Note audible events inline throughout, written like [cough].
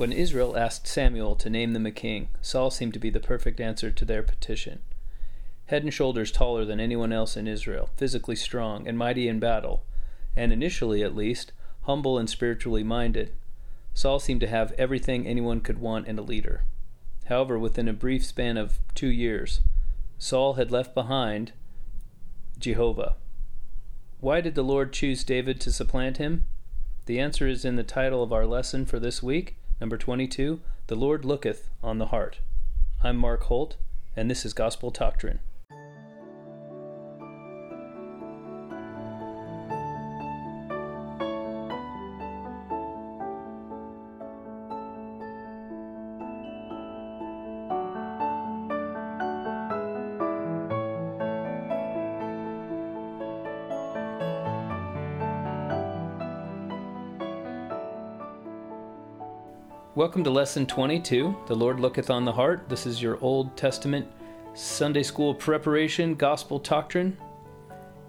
When Israel asked Samuel to name them a king, Saul seemed to be the perfect answer to their petition. Head and shoulders taller than anyone else in Israel, physically strong and mighty in battle, and initially at least, humble and spiritually minded, Saul seemed to have everything anyone could want in a leader. However, within a brief span of two years, Saul had left behind Jehovah. Why did the Lord choose David to supplant him? The answer is in the title of our lesson for this week, number 22 The Lord Looketh on the Heart. I'm Mark Holt, and this is Gospel Doctrine. Welcome to Lesson 22 The Lord Looketh on the Heart. This is your Old Testament Sunday School preparation, Gospel Doctrine.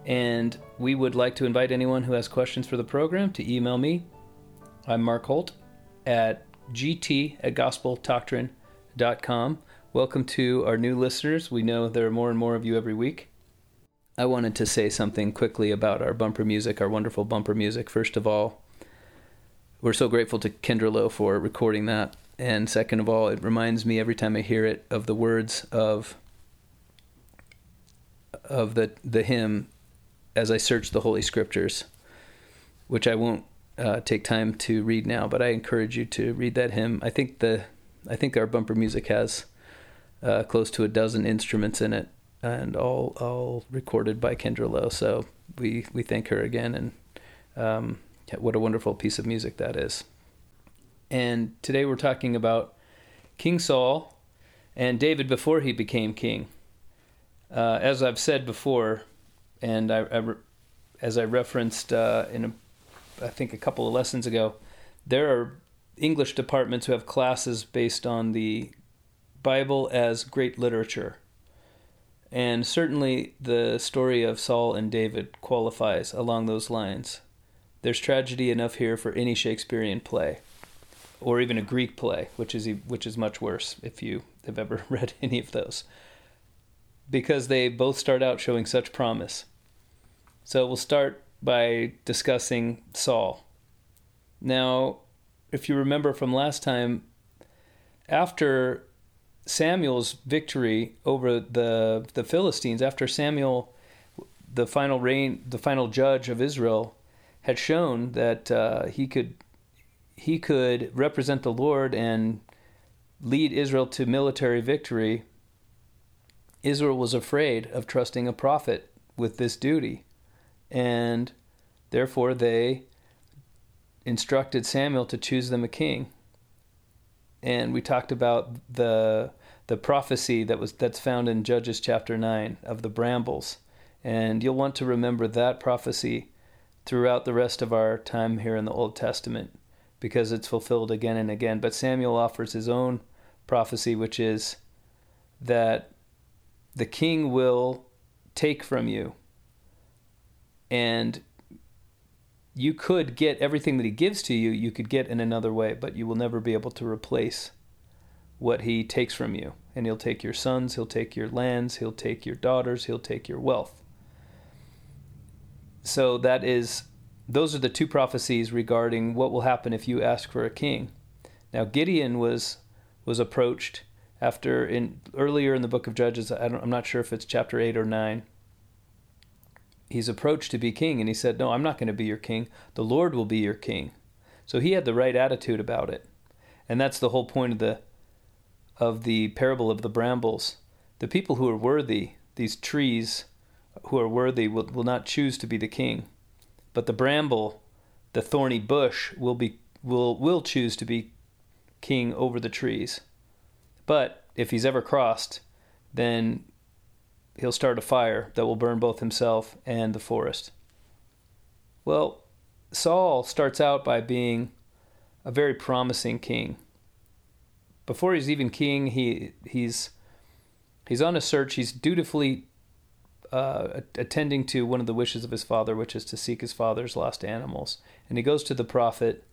And we would like to invite anyone who has questions for the program to email me. I'm Mark Holt at gt at gospeldoctrine.com. Welcome to our new listeners. We know there are more and more of you every week. I wanted to say something quickly about our bumper music, our wonderful bumper music. First of all, we're so grateful to Kendra Lowe for recording that. And second of all, it reminds me every time I hear it of the words of of the the hymn as I search the Holy Scriptures, which I won't uh, take time to read now, but I encourage you to read that hymn. I think the I think our bumper music has uh, close to a dozen instruments in it, and all all recorded by Kendra Lowe. So we we thank her again and. Um, what a wonderful piece of music that is. And today we're talking about King Saul and David before he became king. Uh, as I've said before, and I, I as I referenced uh, in a, I think a couple of lessons ago, there are English departments who have classes based on the Bible as great literature. And certainly the story of Saul and David qualifies along those lines. There's tragedy enough here for any Shakespearean play, or even a Greek play, which is which is much worse if you have ever [laughs] read any of those, because they both start out showing such promise. So we'll start by discussing Saul. Now, if you remember from last time, after Samuel's victory over the the Philistines, after Samuel, the final reign, the final judge of Israel, had shown that uh, he could he could represent the Lord and lead Israel to military victory. Israel was afraid of trusting a prophet with this duty, and therefore they instructed Samuel to choose them a king. And we talked about the the prophecy that was that's found in Judges chapter 9 of the brambles. And you'll want to remember that prophecy throughout the rest of our time here in the Old Testament because it's fulfilled again and again. But Samuel offers his own prophecy, which is that the king will take from you. And you could get everything that he gives to you, you could get in another way, but you will never be able to replace what he takes from you. And he'll take your sons, he'll take your lands, he'll take your daughters, he'll take your wealth so that is those are the two prophecies regarding what will happen if you ask for a king. Now Gideon was was approached after in earlier in the book of Judges. I am not sure if it's chapter eight or nine. He's approached to be king, and he said, "No, I'm not going to be your king. The Lord will be your king." So he had the right attitude about it, and that's the whole point of the of the parable of the brambles. The people who are worthy, these trees who are worthy will, will not choose to be the king, but the bramble, the thorny bush, will be will will choose to be king over the trees. But if he's ever crossed, then he'll start a fire that will burn both himself and the forest. Well, Saul starts out by being a very promising king. Before he's even king, he he's he's on a search. He's dutifully uh, attending to one of the wishes of his father, which is to seek his father's lost animals. And he goes to the prophet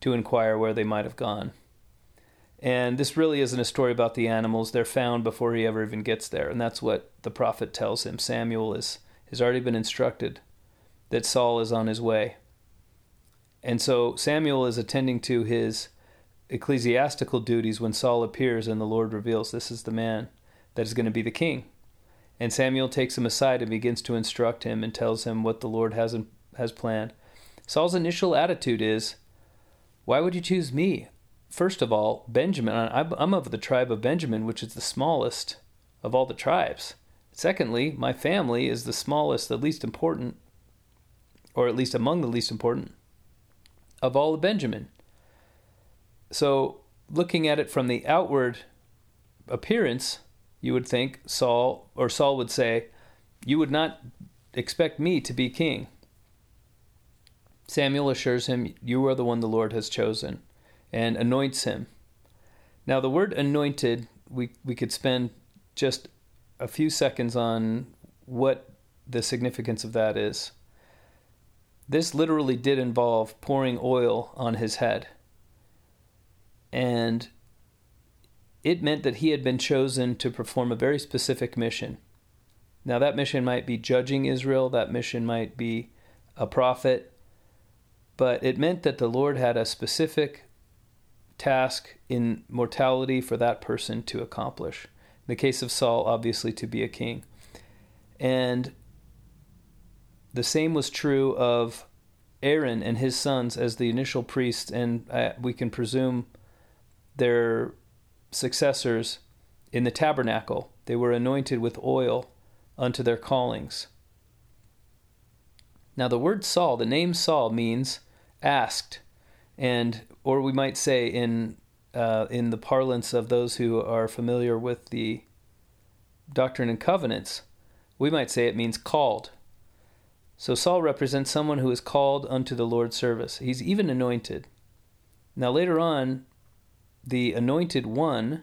to inquire where they might have gone. And this really isn't a story about the animals. They're found before he ever even gets there. And that's what the prophet tells him. Samuel is, has already been instructed that Saul is on his way. And so Samuel is attending to his ecclesiastical duties when Saul appears and the Lord reveals this is the man that is going to be the king. And Samuel takes him aside and begins to instruct him and tells him what the Lord has, has planned. Saul's initial attitude is, Why would you choose me? First of all, Benjamin, I'm of the tribe of Benjamin, which is the smallest of all the tribes. Secondly, my family is the smallest, the least important, or at least among the least important, of all of Benjamin. So, looking at it from the outward appearance, you would think Saul, or Saul would say, You would not expect me to be king. Samuel assures him, You are the one the Lord has chosen, and anoints him. Now, the word anointed, we, we could spend just a few seconds on what the significance of that is. This literally did involve pouring oil on his head. And it meant that he had been chosen to perform a very specific mission. Now, that mission might be judging Israel, that mission might be a prophet, but it meant that the Lord had a specific task in mortality for that person to accomplish. In the case of Saul, obviously, to be a king. And the same was true of Aaron and his sons as the initial priests, and uh, we can presume their successors in the tabernacle. They were anointed with oil unto their callings. Now, the word Saul, the name Saul, means asked, and or we might say in uh, in the parlance of those who are familiar with the Doctrine and Covenants, we might say it means called. So Saul represents someone who is called unto the Lord's service. He's even anointed. Now later on, the anointed one,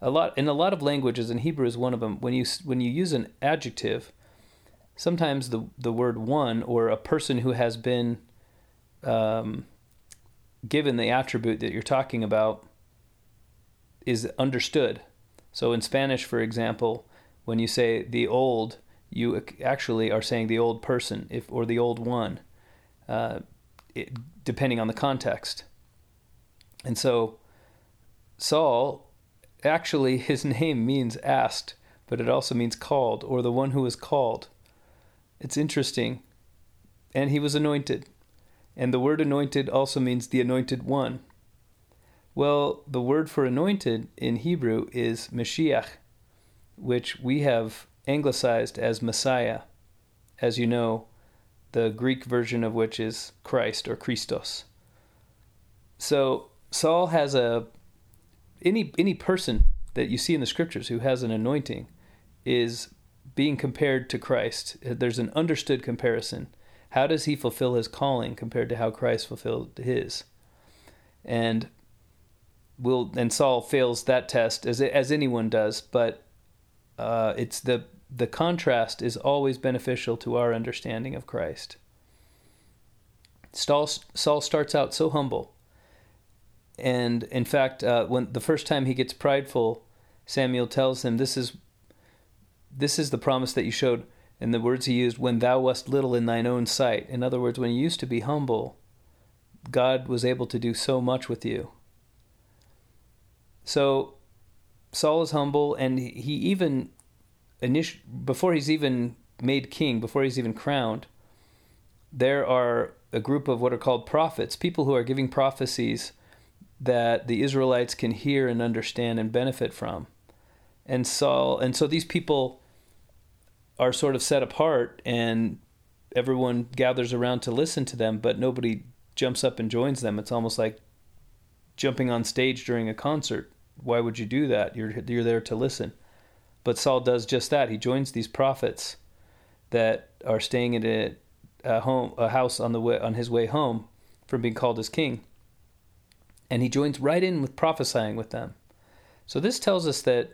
a lot in a lot of languages, and Hebrew is one of them. When you when you use an adjective, sometimes the the word one or a person who has been um, given the attribute that you're talking about is understood. So in Spanish, for example, when you say the old, you actually are saying the old person, if or the old one, uh, it, depending on the context. And so Saul, actually, his [laughs] name means asked, but it also means called, or the one who is called. It's interesting. And he was anointed. And the word anointed also means the anointed one. Well, the word for anointed in Hebrew is Mashiach, which we have anglicized as Messiah. As you know, the Greek version of which is Christ or Christos. So Saul has a any any person that you see in the scriptures who has an anointing is being compared to Christ. There's an understood comparison. How does he fulfill his calling compared to how Christ fulfilled his? And will and Saul fails that test as as anyone does, but uh, it's the the contrast is always beneficial to our understanding of Christ. Saul, Saul starts out so humble and in fact, uh, when the first time he gets prideful, Samuel tells him, "This is this is the promise that you showed." In the words he used, "When thou wast little in thine own sight." In other words, when you used to be humble, God was able to do so much with you. So Saul is humble, and he even before he's even made king, before he's even crowned, there are a group of what are called prophets, people who are giving prophecies that the Israelites can hear and understand and benefit from. And Saul and so these people are sort of set apart and everyone gathers around to listen to them, but nobody jumps up and joins them. It's almost like jumping on stage during a concert. Why would you do that? You're you're there to listen. But Saul does just that. He joins these prophets that are staying in a, a home, a house on the way on his way home from being called as king and he joins right in with prophesying with them. So this tells us that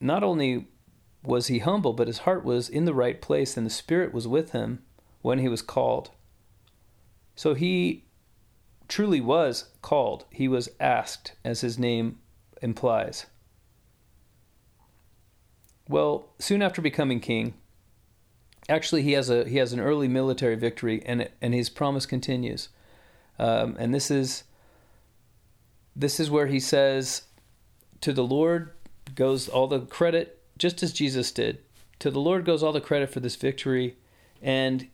not only was he humble, but his heart was in the right place and the Spirit was with him when he was called. So he truly was called. He was asked, as his name implies. Well, soon after becoming king, actually he has a he has an early military victory, and and his promise continues. Um, and this is this is where he says, "To the Lord goes all the credit, just as Jesus did. To the Lord goes all the credit for this victory." And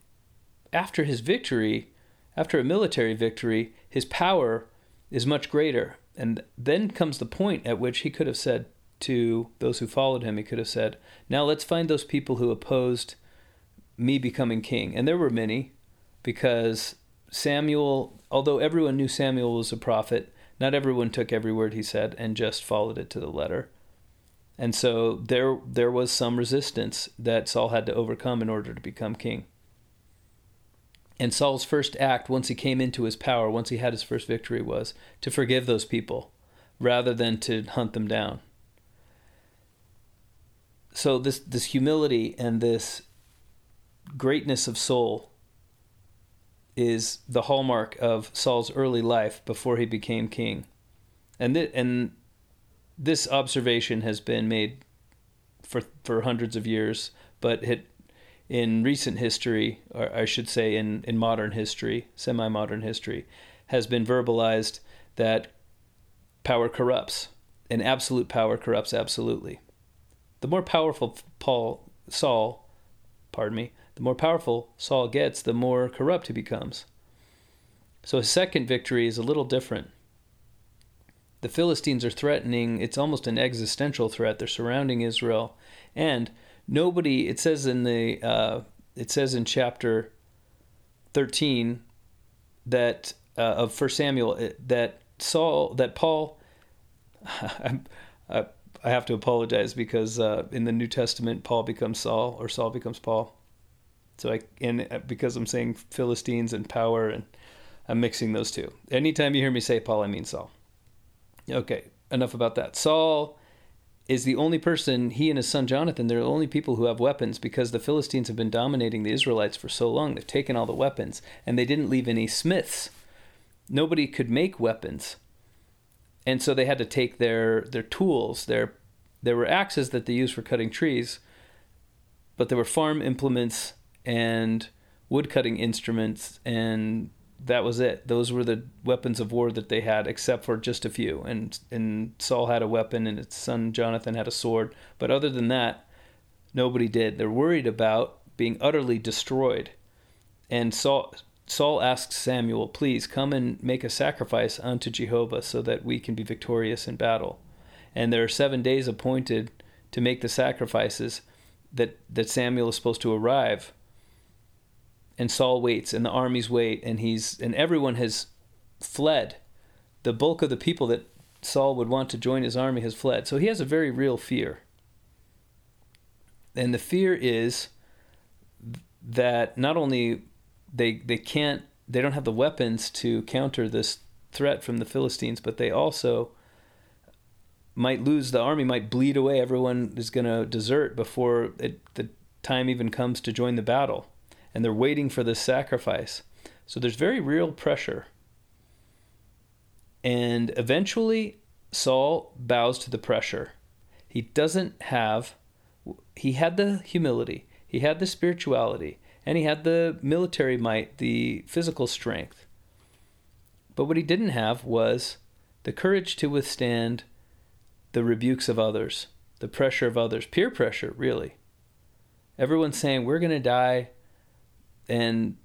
after his victory, after a military victory, his power is much greater. And then comes the point at which he could have said to those who followed him, he could have said, Now let's find those people who opposed me becoming king. And there were many, because Samuel, although everyone knew Samuel was a prophet, not everyone took every word he said and just followed it to the letter. And so there there was some resistance that Saul had to overcome in order to become king. And Saul's first act, once he came into his power, once he had his first victory, was to forgive those people rather than to hunt them down. So this this humility and this greatness of soul is the hallmark of Saul's early life before he became king. And th- and this observation has been made for for hundreds of years, but it in recent history, or I should say in, in modern history, semi modern history, has been verbalized that power corrupts, and absolute power corrupts absolutely. The more powerful Paul Saul, pardon me, the more powerful Saul gets, the more corrupt he becomes. So his second victory is a little different. The Philistines are threatening, it's almost an existential threat. They're surrounding Israel. And nobody it says in the uh, it says in chapter 13 that uh, of first samuel uh, that saul that paul [laughs] I, I have to apologize because uh, in the new testament paul becomes saul or saul becomes paul so i and uh, because i'm saying philistines and power and i'm mixing those two anytime you hear me say paul i mean saul okay enough about that saul is the only person, he and his son Jonathan, they're the only people who have weapons because the Philistines have been dominating the Israelites for so long. They've taken all the weapons and they didn't leave any smiths. Nobody could make weapons. And so they had to take their, their tools. Their, there were axes that they used for cutting trees, but there were farm implements and woodcutting instruments and that was it. Those were the weapons of war that they had, except for just a few. And and Saul had a weapon, and his son Jonathan had a sword. But other than that, nobody did. They're worried about being utterly destroyed. And Saul Saul asks Samuel, "Please come and make a sacrifice unto Jehovah, so that we can be victorious in battle." And there are seven days appointed to make the sacrifices that that Samuel is supposed to arrive and Saul waits and the armies wait and he's and everyone has fled. The bulk of the people that Saul would want to join his army has fled. So he has a very real fear. And the fear is that not only they they can't they don't have the weapons to counter this threat from the Philistines, but they also might lose the army might bleed away everyone is going to desert before it, the time even comes to join the battle and they're waiting for this sacrifice. So there's very real pressure. And eventually, Saul bows to the pressure. He doesn't have, he had the humility, he had the spirituality, and he had the military might, the physical strength. But what he didn't have was the courage to withstand the rebukes of others, the pressure of others, peer pressure, really. Everyone's saying, We're going to die and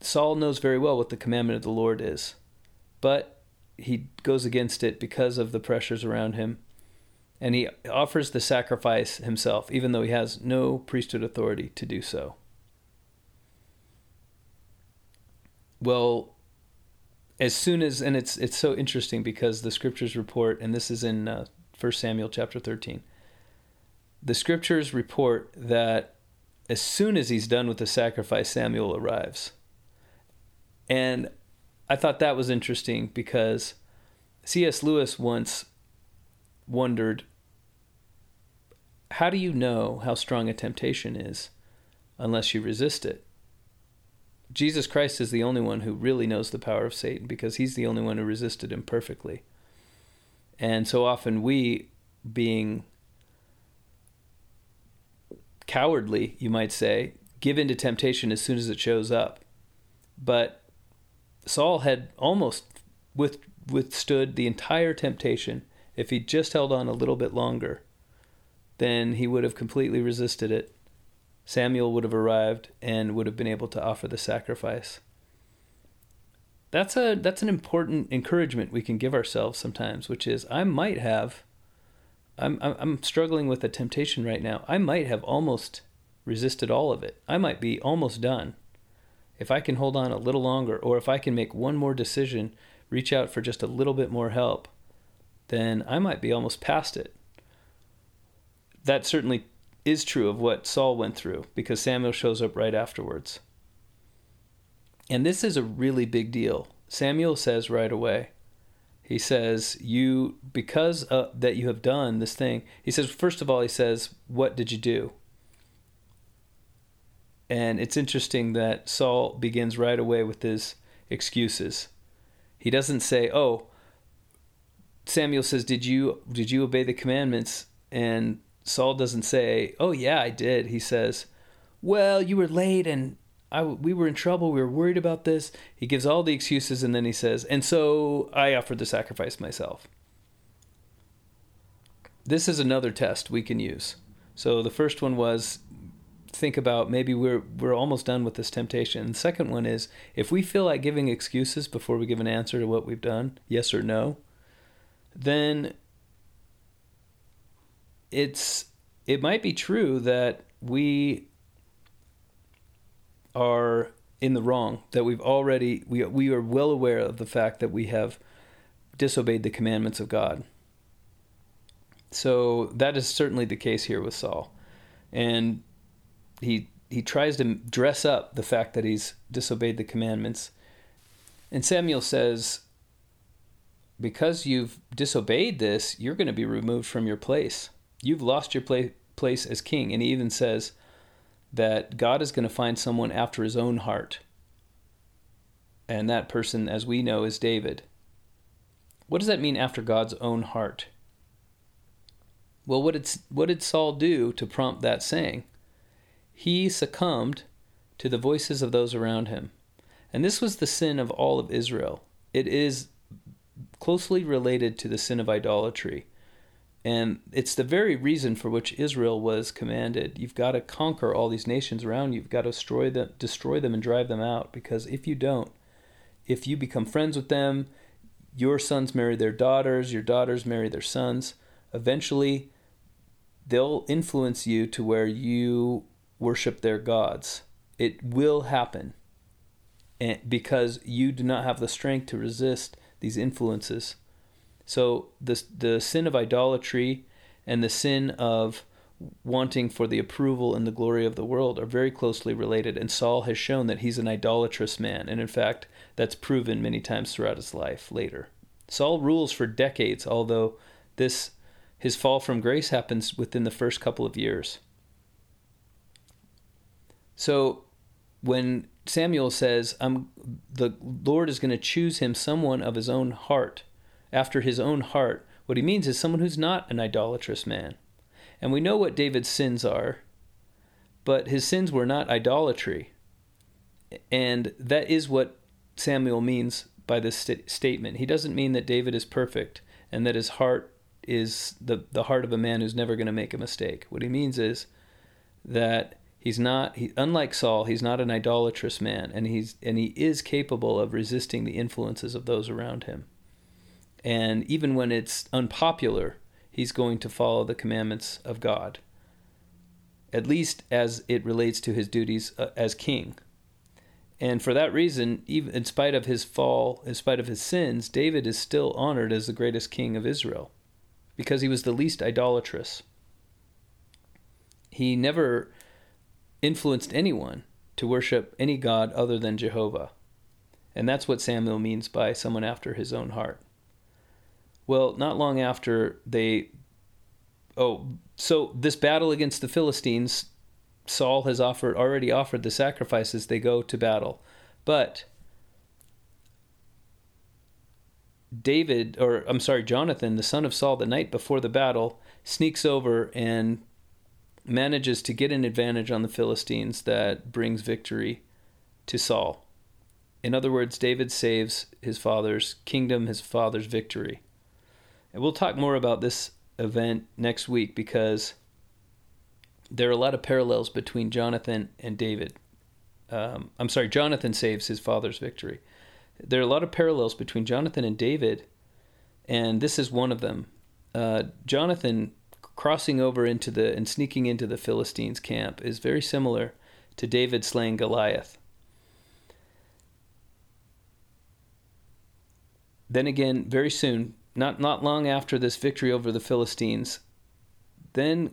Saul knows very well what the commandment of the Lord is, but he goes against it because of the pressures around him. And he offers the sacrifice himself, even though he has no priesthood authority to do so. Well, as soon as, and it's it's so interesting because the scriptures report, and this is in uh, 1 Samuel chapter 13, the scriptures report that as soon as he's done with the sacrifice, Samuel arrives. And I thought that was interesting because C.S. Lewis once wondered how do you know how strong a temptation is unless you resist it? Jesus Christ is the only one who really knows the power of Satan because he's the only one who resisted him perfectly. And so often we, being cowardly, you might say, give in to temptation as soon as it shows up. But Saul had almost with, withstood the entire temptation if he just held on a little bit longer. Then he would have completely resisted it Samuel would have arrived and would have been able to offer the sacrifice. That's a that's an important encouragement we can give ourselves sometimes, which is I might have I'm I'm struggling with a temptation right now. I might have almost resisted all of it. I might be almost done. If I can hold on a little longer or if I can make one more decision, reach out for just a little bit more help, then I might be almost past it. That certainly is true of what Saul went through because Samuel shows up right afterwards. And this is a really big deal. Samuel says right away, he says, You, because that you have done this thing, he says, first of all, he says, What did you do? And it's interesting that Saul begins right away with his excuses. He doesn't say, Oh, Samuel says, Did you did you obey the commandments? And Saul doesn't say, "Oh yeah, I did." He says, "Well, you were late and I, we were in trouble. We were worried about this." He gives all the excuses and then he says, "And so I offered the sacrifice myself." This is another test we can use. So the first one was think about maybe we're we're almost done with this temptation. And the second one is if we feel like giving excuses before we give an answer to what we've done, yes or no, then it's it might be true that we are in the wrong that we've already we we are well aware of the fact that we have disobeyed the commandments of God. So that is certainly the case here with Saul. And he he tries to dress up the fact that he's disobeyed the commandments. And Samuel says because you've disobeyed this, you're going to be removed from your place you've lost your play, place as king. And he even says that God is going to find someone after his own heart. And that person, as we know, is David. What does that mean after God's own heart? Well, what did, what did Saul do to prompt that saying? He succumbed to the voices of those around him. And this was the sin of all of Israel. It is closely related to the sin of idolatry. And it's the very reason for which Israel was commanded. You've got to conquer all these nations around you. You've got to destroy them, destroy them and drive them out. Because if you don't, if you become friends with them, your sons marry their daughters, your daughters marry their sons, eventually they'll influence you to where you worship their gods. It will happen. And because you do not have the strength to resist these influences. So the the sin of idolatry and the sin of wanting for the approval and the glory of the world are very closely related and Saul has shown that he's an idolatrous man and in fact that's proven many times throughout his life later. Saul rules for decades although this his fall from grace happens within the first couple of years. So when Samuel says, "I'm the Lord is going to choose him someone of his own heart," after his own heart, what he means is someone who's not an idolatrous man. And we know what David's sins are, but his sins were not idolatry. And that is what Samuel means by this st- statement. He doesn't mean that David is perfect and that his heart is the, the heart of a man who's never going to make a mistake. What he means is that he's not he, unlike Saul, he's not an idolatrous man and he's and he is capable of resisting the influences of those around him. And even when it's unpopular, he's going to follow the commandments of God, at least as it relates to his duties uh, as king. And for that reason, even in spite of his fall, in spite of his sins, David is still honored as the greatest king of Israel because he was the least idolatrous. He never influenced anyone to worship any god other than Jehovah. And that's what Samuel means by someone after his own heart. Well, not long after they. Oh, so this battle against the Philistines, Saul has offered already offered the sacrifices. They go to battle. But David, or I'm sorry, Jonathan, the son of Saul, the night before the battle, sneaks over and manages to get an advantage on the Philistines that brings victory to Saul. In other words, David saves his father's kingdom, his father's victory. And we'll talk more about this event next week because there are a lot of parallels between Jonathan and David. Um, I'm sorry, Jonathan saves his father's victory. There are a lot of parallels between Jonathan and David, and this is one of them. Uh, Jonathan crossing over into the and sneaking into the Philistines' camp is very similar to David slaying Goliath. Then again, very soon, not not long after this victory over the Philistines, then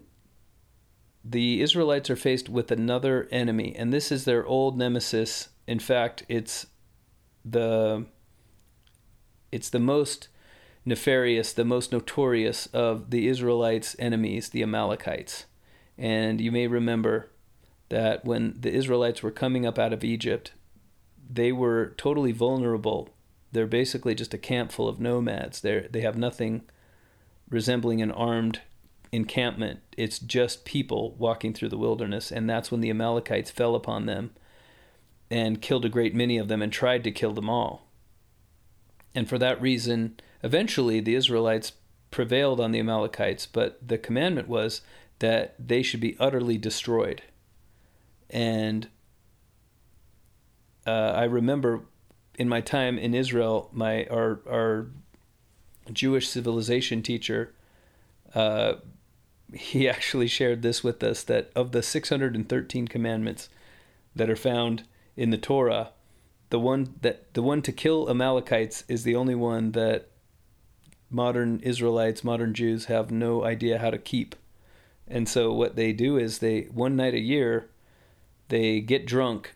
the Israelites are faced with another enemy, and this is their old nemesis. In fact, it's the it's the most nefarious, the most notorious of the Israelites' enemies, the Amalekites. And you may remember that when the Israelites were coming up out of Egypt, they were totally vulnerable. They're basically just a camp full of nomads. They they have nothing resembling an armed encampment. It's just people walking through the wilderness, and that's when the Amalekites fell upon them and killed a great many of them and tried to kill them all. And for that reason, eventually the Israelites prevailed on the Amalekites, but the commandment was that they should be utterly destroyed. And uh, I remember in my time in Israel, my our our Jewish civilization teacher, uh, he [laughs] actually shared this with us that of the 613 commandments that are found in the Torah, the one that the one to kill Amalekites is the only one that modern Israelites, modern Jews have no idea how to keep. And so what they do is they one night a year they get drunk,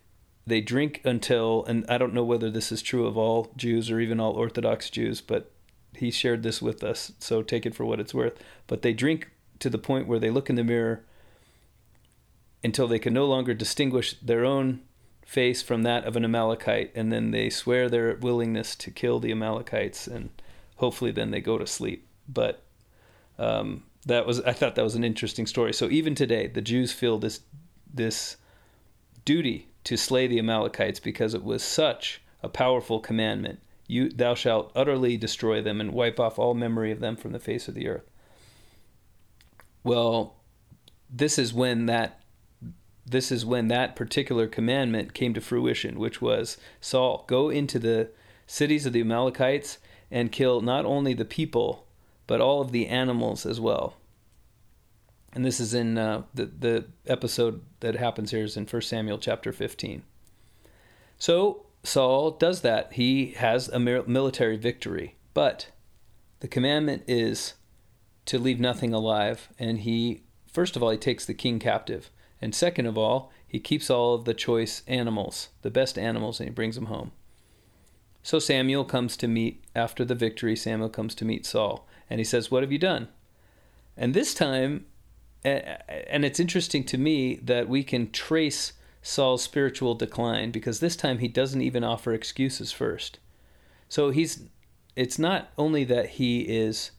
they drink until and I don't know whether this is true of all Jews or even all Orthodox Jews, but he shared this with us, so take it for what it's worth. But they drink to the point where they look in the mirror until they can no longer distinguish their own face from that of an Amalekite, and then they swear their willingness to kill the Amalekites, and hopefully then they go to sleep. But um, that was I thought that was an interesting story. So even today, the Jews feel this this duty to slay the Amalekites because it was such a powerful commandment. You thou shalt utterly destroy them and wipe off all memory of them from the face of the earth. Well, this is when that this is when that particular commandment came to fruition, which was Saul, go into the cities of the Amalekites and kill not only the people, but all of the animals as well. And this is in uh, the, the episode that happens here is in 1 Samuel chapter 15. So Saul does that. He has a military victory. But the commandment is to leave nothing alive. And he, first of all, he takes the king captive. And second of all, he keeps all of the choice animals, the best animals, and he brings them home. So Samuel comes to meet, after the victory, Samuel comes to meet Saul. And he says, What have you done? And this time, and it's interesting to me that we can trace Saul's spiritual decline because this time he doesn't even offer excuses first. So he's it's not only that he is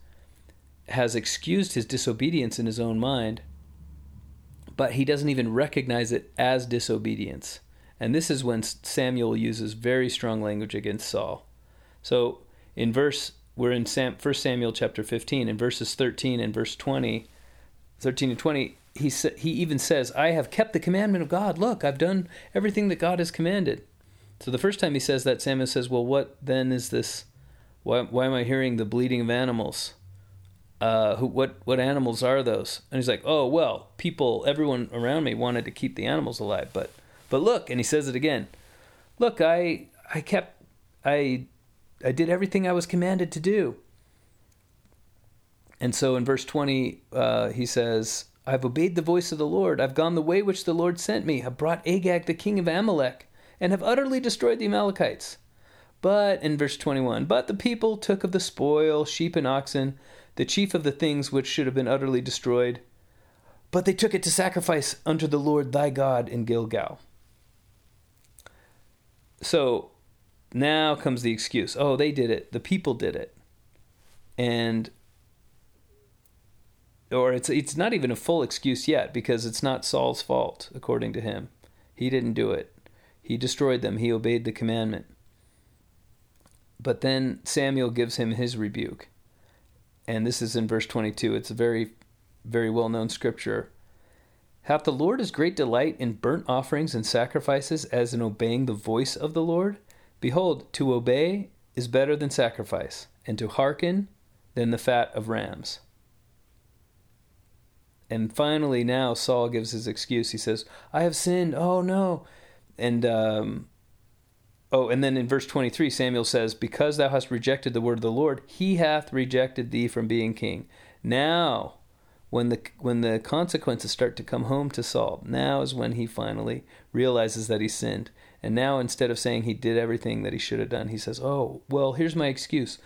has excused his disobedience in his own mind, but he doesn't even recognize it as disobedience. And this is when Samuel uses very strong language against Saul. So in verse, we're in Sam, 1 Samuel chapter 15, in verses 13 and verse 20, 13 and 20, he, he even says, I have kept the commandment of God. Look, I've done everything that God has commanded. So the first time he says that, Samuel says, Well, what then is this? Why, why am I hearing the bleating of animals? uh, who, what what animals are those? And he's like, oh well, people, everyone around me wanted to keep the animals alive, but but look, and he says it again. Look, I I kept I I did everything I was commanded to do. And so in verse 20, uh, he says, I've obeyed the voice of the Lord. I've gone the way which the Lord sent me. I've brought Agag, the king of Amalek, and have utterly destroyed the Amalekites. But in verse 21, but the people took of the spoil, sheep and oxen, the chief of the things which should have been utterly destroyed. But they took it to sacrifice unto the Lord thy God in Gilgal. so now comes the excuse. Oh, they did it. The people did it. And or it's it's not even a full excuse yet because it's not Saul's fault according to him. He didn't do it. He destroyed them. He obeyed the commandment. But then Samuel gives him his rebuke. And this is in verse 22. It's a very very well-known scripture. Hath the Lord as great delight in burnt offerings and sacrifices as in obeying the voice of the Lord? Behold, to obey is better than sacrifice, and to hearken than the fat of rams. And finally, now Saul gives his excuse. He says, I have sinned. Oh, no. And, um, oh, and then in verse 23, Samuel says, Because thou hast rejected the word of the Lord, he hath rejected thee from being king. Now, when the when the consequences start to come home to Saul, now is when he finally realizes that he sinned. And now instead of saying he did everything that he should have done, he says, "Oh, well, here's my excuse.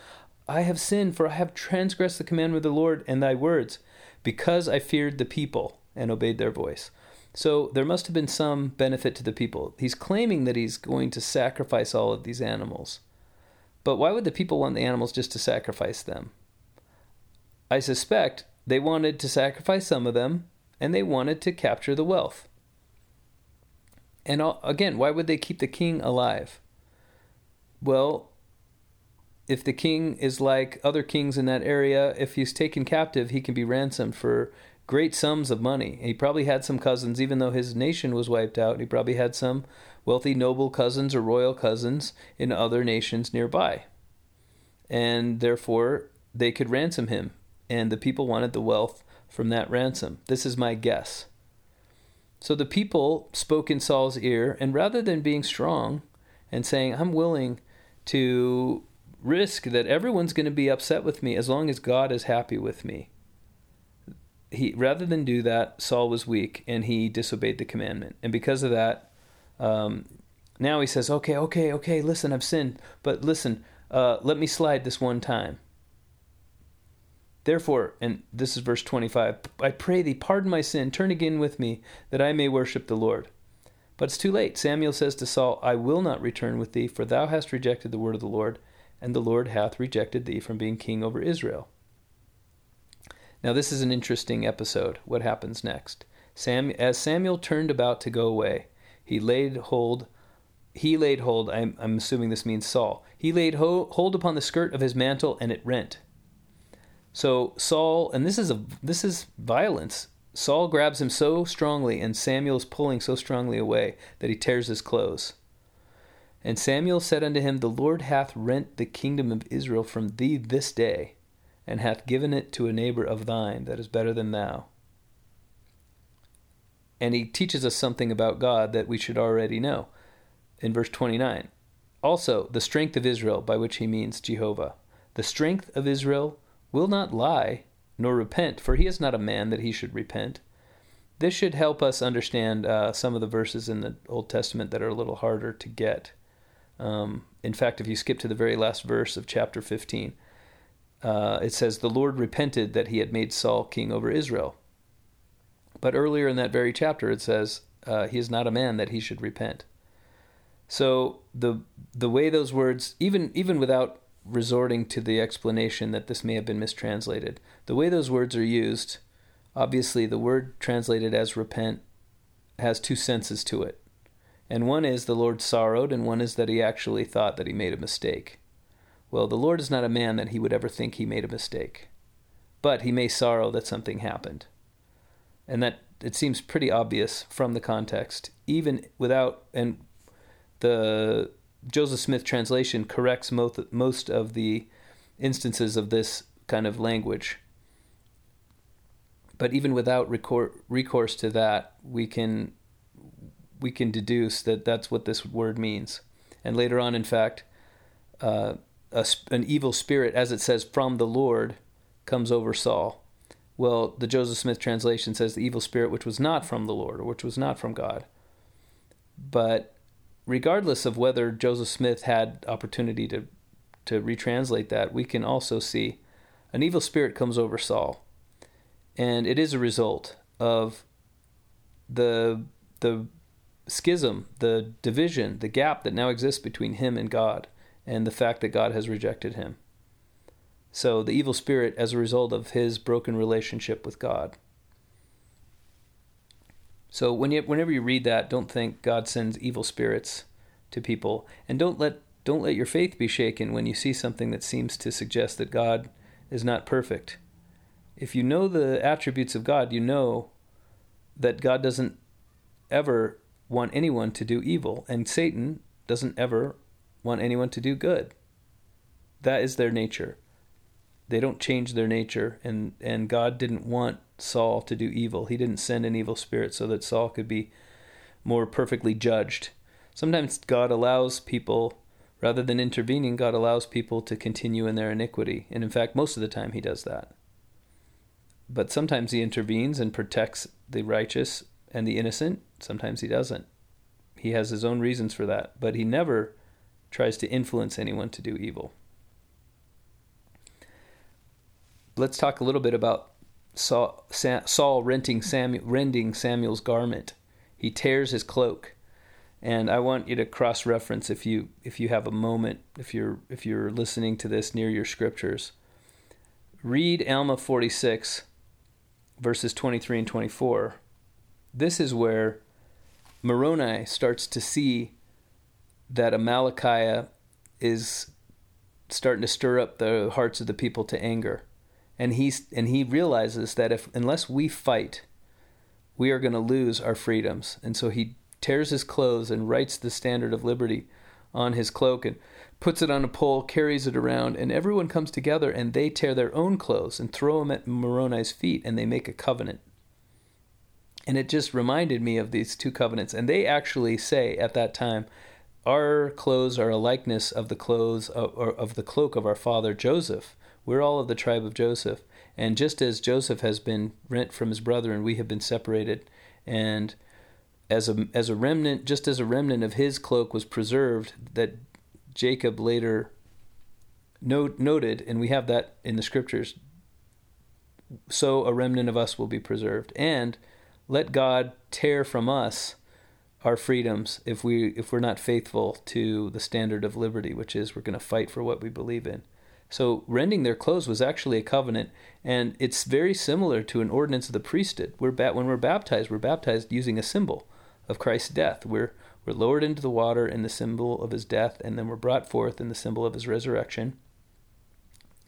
I have sinned for I have transgressed the commandment of the Lord and thy words, because I feared the people and obeyed their voice." So there must have been some benefit to the people. He's claiming that he's going to sacrifice all of these animals. But why would the people want the animals just to sacrifice them? I suspect they wanted to sacrifice some of them, and they wanted to capture the wealth. And again, why would they keep the king alive? Well, if the king is like other kings in that area, if he's taken captive, he can be ransomed for great sums of money. He probably had some cousins, even though his nation was wiped out. He probably had some wealthy noble cousins or royal cousins in other nations nearby. And therefore, they could ransom him and the people wanted the wealth from that ransom. This is my guess. So the people spoke in Saul's ear, and rather than being strong and saying, I'm willing to risk that everyone's going to be upset with me as long as God is happy with me, he rather than do that, Saul was weak and he disobeyed the commandment. And because of that, um, now he says, Okay, okay, okay, listen, I've sinned, but listen, uh, let me slide this one time. Therefore, and this is verse 25, I pray thee, pardon my sin, turn again with me, that I may worship the Lord. But it's too late. Samuel says to Saul, I will not return with thee, for thou hast rejected the word of the Lord, and the Lord hath rejected thee from being king over Israel. Now, this is an interesting episode. What happens next? Sam, as Samuel turned about to go away, he laid hold. He laid hold. I'm, I'm assuming this means Saul. He laid ho- hold upon the skirt of his mantle, and it rent. So Saul, and this is a this is violence. Saul grabs him so strongly, and Samuel is pulling so strongly away that he tears his clothes. And Samuel said unto him, The Lord hath rent the kingdom of Israel from thee this day, and hath given it to a neighbor of thine that is better than thou. And he teaches us something about God that we should already know. In verse 29, also the strength of Israel, by which he means Jehovah. The strength of Israel will not lie, nor repent, for he is not a man that he should repent. This should help us understand uh, some of the verses in the Old Testament that are a little harder to get. Um, in fact, if you skip to the very last verse of chapter 15, uh, it says, The Lord repented that he had made Saul king over Israel. But earlier in that very chapter, it says, uh, He is not a man that he should repent. So the the way those words, even even without resorting to the explanation that this may have been mistranslated. The way those words are used, obviously, the word translated as repent has two senses to it. And one is the Lord sorrowed, and one is that he actually thought that he made a mistake. Well, the Lord is not a man that he would ever think he made a mistake. But he may sorrow that something happened. And that it seems pretty obvious from the context, even without, and the Joseph Smith translation corrects most, most of the instances of this kind of language. But even without recourse to that, we can we can deduce that that's what this word means. And later on, in fact, uh, a, an evil spirit, as it says, from the Lord, comes over Saul. Well, the Joseph Smith translation says the evil spirit which was not from the Lord, or which was not from God. But regardless of whether Joseph Smith had opportunity to to retranslate that, we can also see an evil spirit comes over Saul, and it is a result of the the schism, the division, the gap that now exists between him and God, and the fact that God has rejected him. So the evil spirit, as a result of his broken relationship with God. So when you, whenever you read that, don't think God sends evil spirits to people, and don't let don't let your faith be shaken when you see something that seems to suggest that God is not perfect. If you know the attributes of God, you know that God doesn't ever want anyone to do evil, and Satan doesn't ever want anyone to do good. That is their nature. They don't change their nature, and, and God didn't want Saul to do evil. He didn't send an evil spirit so that Saul could be more perfectly judged. Sometimes God allows people, rather than intervening, God allows people to continue in their iniquity. And in fact, most of the time, He does that. But sometimes He intervenes and protects the righteous and the innocent. Sometimes He doesn't. He has His own reasons for that. But He never tries to influence anyone to do evil. Let's talk a little bit about Saul, Saul renting Samuel, rending Samuel's garment. He tears his cloak, and I want you to cross-reference if you if you have a moment, if you're if you're listening to this near your scriptures. Read Alma 46, verses 23 and 24. This is where Moroni starts to see that Amalickiah is starting to stir up the hearts of the people to anger. And he's and he realizes that if unless we fight, we are going to lose our freedoms. And so he tears his clothes and writes the standard of liberty on his cloak and puts it on a pole, carries it around, and everyone comes together and they tear their own clothes and throw them at Moroni's feet and they make a covenant. And it just reminded me of these two covenants. And they actually say at that time, our clothes are a likeness of the clothes uh, of, of the cloak of our father Joseph. We're all of the tribe of Joseph. And just as Joseph has been rent from his brother and we have been separated, and as a as a remnant, just as a remnant of his cloak was preserved, that Jacob later note, noted, and we have that in the scriptures. So a remnant of us will be preserved, and let God tear from us our freedoms if we if we're not faithful to the standard of liberty, which is we're going to fight for what we believe in. So rending their clothes was actually a covenant, and it's very similar to an ordinance of the priesthood. We're ba- when we're baptized, we're baptized using a symbol of Christ's death. We're we're lowered into the water in the symbol of his death, and then we're brought forth in the symbol of his resurrection.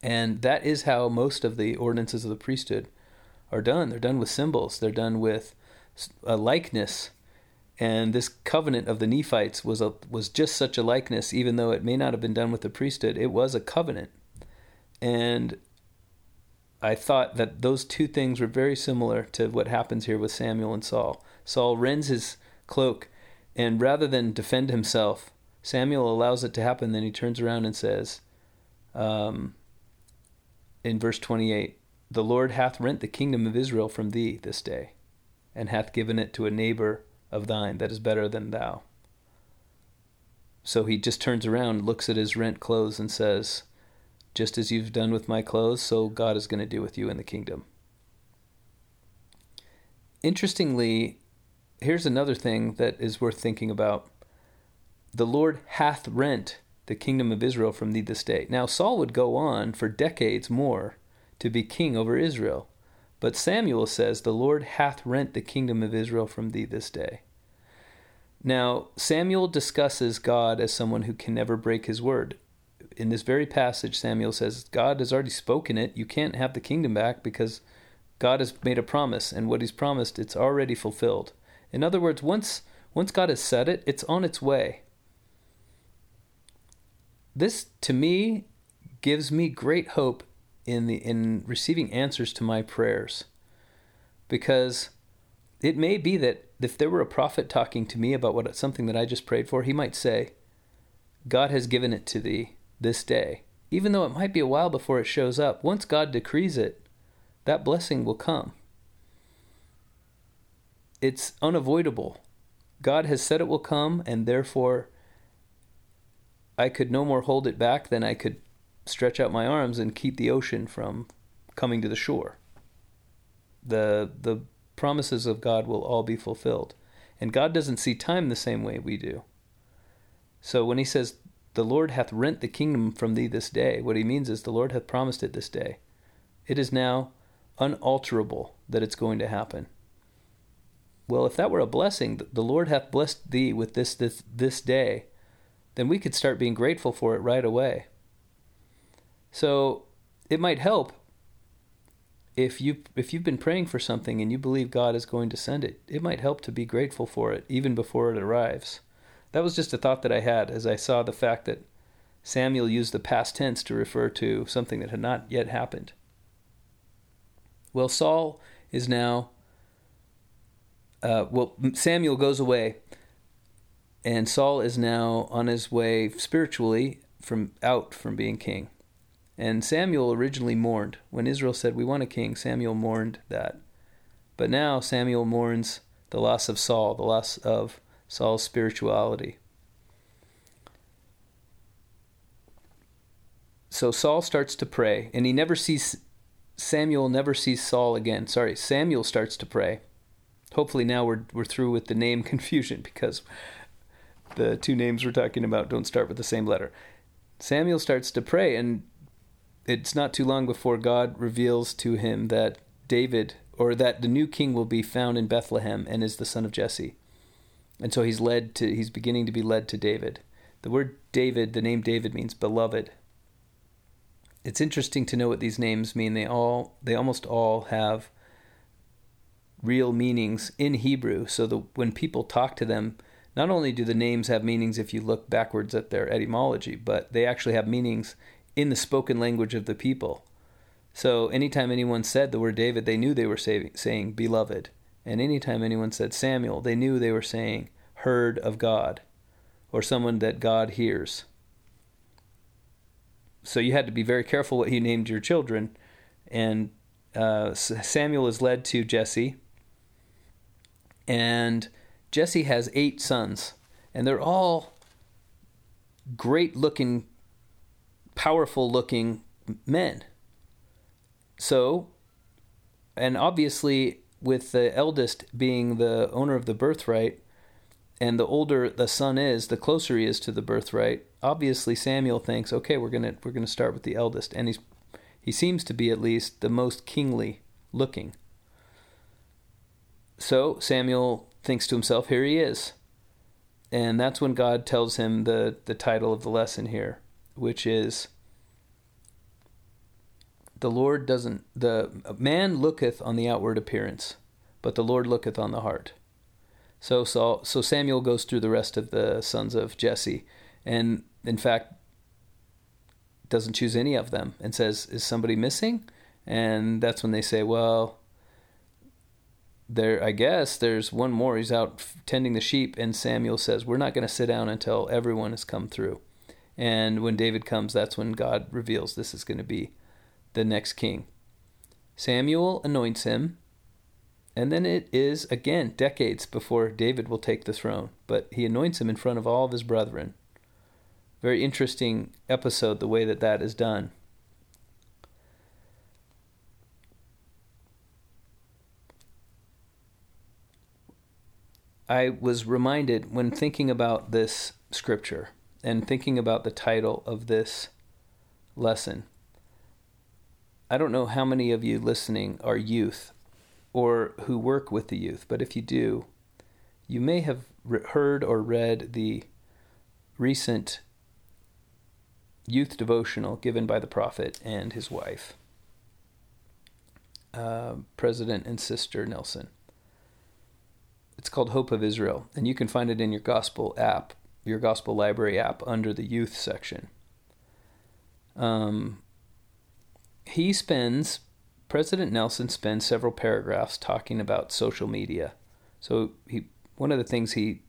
And that is how most of the ordinances of the priesthood are done. They're done with symbols. They're done with a likeness and this covenant of the Nephites was a was just such a likeness, even though it may not have been done with the priesthood. It was a covenant, and I thought that those two things were very similar to what happens here with Samuel and Saul. Saul rends his cloak, and rather than defend himself, Samuel allows it to happen. Then he turns around and says, um, in verse twenty-eight, "The Lord hath rent the kingdom of Israel from thee this day, and hath given it to a neighbor." of thine that is better than thou. So he just turns around, looks at his rent clothes, and says, Just as you've done with my clothes, so God is going to do with you in the kingdom. Interestingly, here's another thing that is worth thinking about. The Lord hath rent the kingdom of Israel from thee this day. Now, Saul would go on for decades more to be king over Israel. But Samuel says, The Lord hath rent the kingdom of Israel from thee this day. Now, Samuel discusses God as someone who can never break his word. In this very passage, Samuel says, God has already spoken it. You can't have the kingdom back because God has made a promise, and what he's promised, it's already fulfilled. In other words, once, once God has said it, it's on its way. This, to me, gives me great hope in the in receiving answers to my prayers because it may be that if there were a prophet talking to me about what something that I just prayed for, he might say, God has given it to thee this day. Even though it might be a while before it shows up, once God decrees it, that blessing will come. It's unavoidable. God has said it will come, and therefore I could no more hold it back than I could stretch out my arms and keep the ocean from coming to the shore. The the promises of God will all be fulfilled. And God doesn't see time the same way we do. So when he says, The Lord hath rent the kingdom from thee this day, what he means is the Lord hath promised it this day. It is now unalterable that it's going to happen. Well, if that were a blessing, the Lord hath blessed thee with this this this day, then we could start being grateful for it right away. So it might help if you if you've been praying for something and you believe God is going to send it, it might help to be grateful for it even before it arrives. That was just a thought that I had as I saw the fact that Samuel used the past tense to refer to something that had not yet happened. Well, Saul is now uh, well, Samuel goes away, and Saul is now on his way spiritually from out from being king. And Samuel originally mourned when Israel said, "We want a king." Samuel mourned that, but now Samuel mourns the loss of Saul, the loss of Saul's spirituality. So Saul starts to pray, and he never sees Samuel never sees Saul again. Sorry, Samuel starts to pray hopefully now we're we're through with the name [laughs] confusion because the two names we're talking about don't start with the same letter. Samuel starts to pray and it's not too long before God reveals to him that David or that the new king will be found in Bethlehem and is the son of Jesse. And so he's led to he's beginning to be led to David. The word David, the name David means beloved. It's interesting to know what these names mean. They all they almost all have real meanings in Hebrew so that when people talk to them, not only do the names have meanings if you look backwards at their etymology, but they actually have meanings in the spoken language of the people. So anytime anyone said the word David, they knew they were say, saying beloved. And anytime anyone said Samuel, they knew they were saying heard of God or someone that God hears. So you had to be very careful what you named your children. And uh, Samuel is led to Jesse, and Jesse has eight sons, and they're all great looking, powerful looking men. So, and obviously, with the eldest being the owner of the birthright, and the older the son is, the closer he is to the birthright. Obviously, Samuel thinks, okay, we're gonna we're gonna start with the eldest, and he's he seems to be at least the most kingly looking. So Samuel thinks to himself, here he is. And that's when God tells him the, the title of the lesson here, which is the Lord doesn't, the man looketh on the outward appearance, but the Lord looketh on the heart. So, so, so Samuel goes through the rest of the sons of Jesse, and in fact, doesn't choose any of them and says, Is somebody missing? And that's when they say, Well, there I guess there's one more. He's out tending the sheep, and Samuel says, "We're not going to sit down until everyone has come through." And when David comes, that's when God reveals this is going to be the next king. Samuel anoints him, and then it is again decades before David will take the throne. But he anoints him in front of all of his brethren. Very interesting episode, the way that that is done. I was reminded when thinking about this scripture and thinking about the title of this lesson. I don't know how many of you listening are youth or who work with the youth, but if you do, you may have heard or read the recent youth devotional given by the prophet and his wife, uh, President and Sister Nelson. It's called Hope of Israel, and you can find it in your gospel app, your gospel library app, under the youth section. Um, he spends, President Nelson spends several paragraphs talking about social media. So he, one of the things he,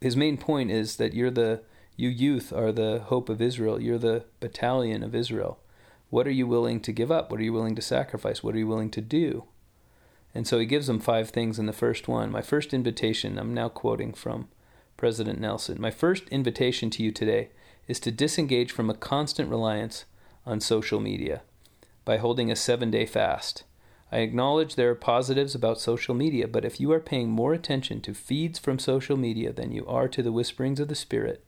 his main point is that you're the, you youth are the hope of Israel. You're the battalion of Israel. What are you willing to give up? What are you willing to sacrifice? What are you willing to do? And so he gives them five things in the first one. My first invitation, I'm now quoting from President Nelson. My first invitation to you today is to disengage from a constant reliance on social media by holding a seven day fast. I acknowledge there are positives about social media, but if you are paying more attention to feeds from social media than you are to the whisperings of the Spirit,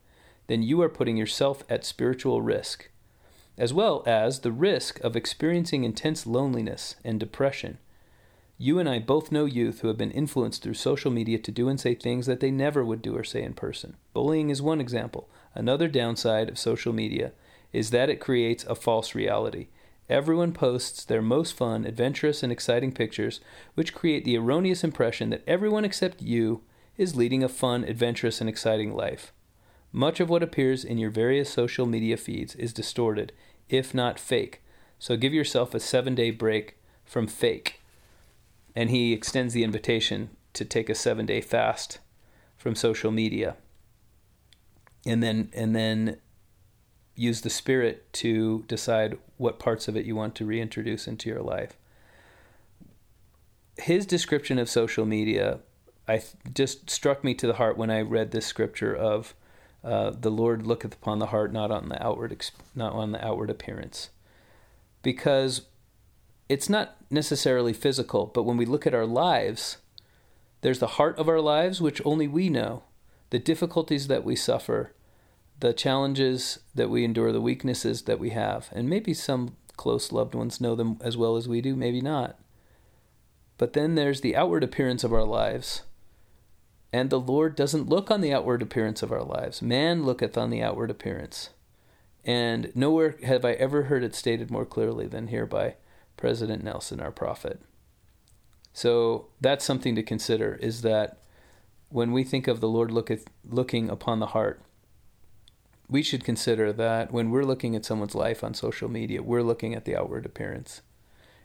then you are putting yourself at spiritual risk, as well as the risk of experiencing intense loneliness and depression. You and I both know youth who have been influenced through social media to do and say things that they never would do or say in person. Bullying is one example. Another downside of social media is that it creates a false reality. Everyone posts their most fun, adventurous, and exciting pictures, which create the erroneous impression that everyone except you is leading a fun, adventurous, and exciting life. Much of what appears in your various social media feeds is distorted, if not fake. So give yourself a seven day break from fake. And he extends the invitation to take a seven day fast from social media. And then and then use the spirit to decide what parts of it you want to reintroduce into your life. His description of social media, I just struck me to the heart when I read this scripture of uh, the Lord looketh upon the heart, not on the outward, not on the outward appearance, because it's not necessarily physical. But when we look at our lives, there's the heart of our lives, which only we know, the difficulties that we suffer, the challenges that we endure, the weaknesses that we have. And maybe some close loved ones know them as well as we do, maybe not. But then there's the outward appearance of our lives. And the Lord doesn't look on the outward appearance of our lives. Man looketh on the outward appearance. And nowhere have I ever heard it stated more clearly than here by President Nelson, our prophet. So that's something to consider is that when we think of the Lord looketh, looking upon the heart, we should consider that when we're looking at someone's life on social media, we're looking at the outward appearance.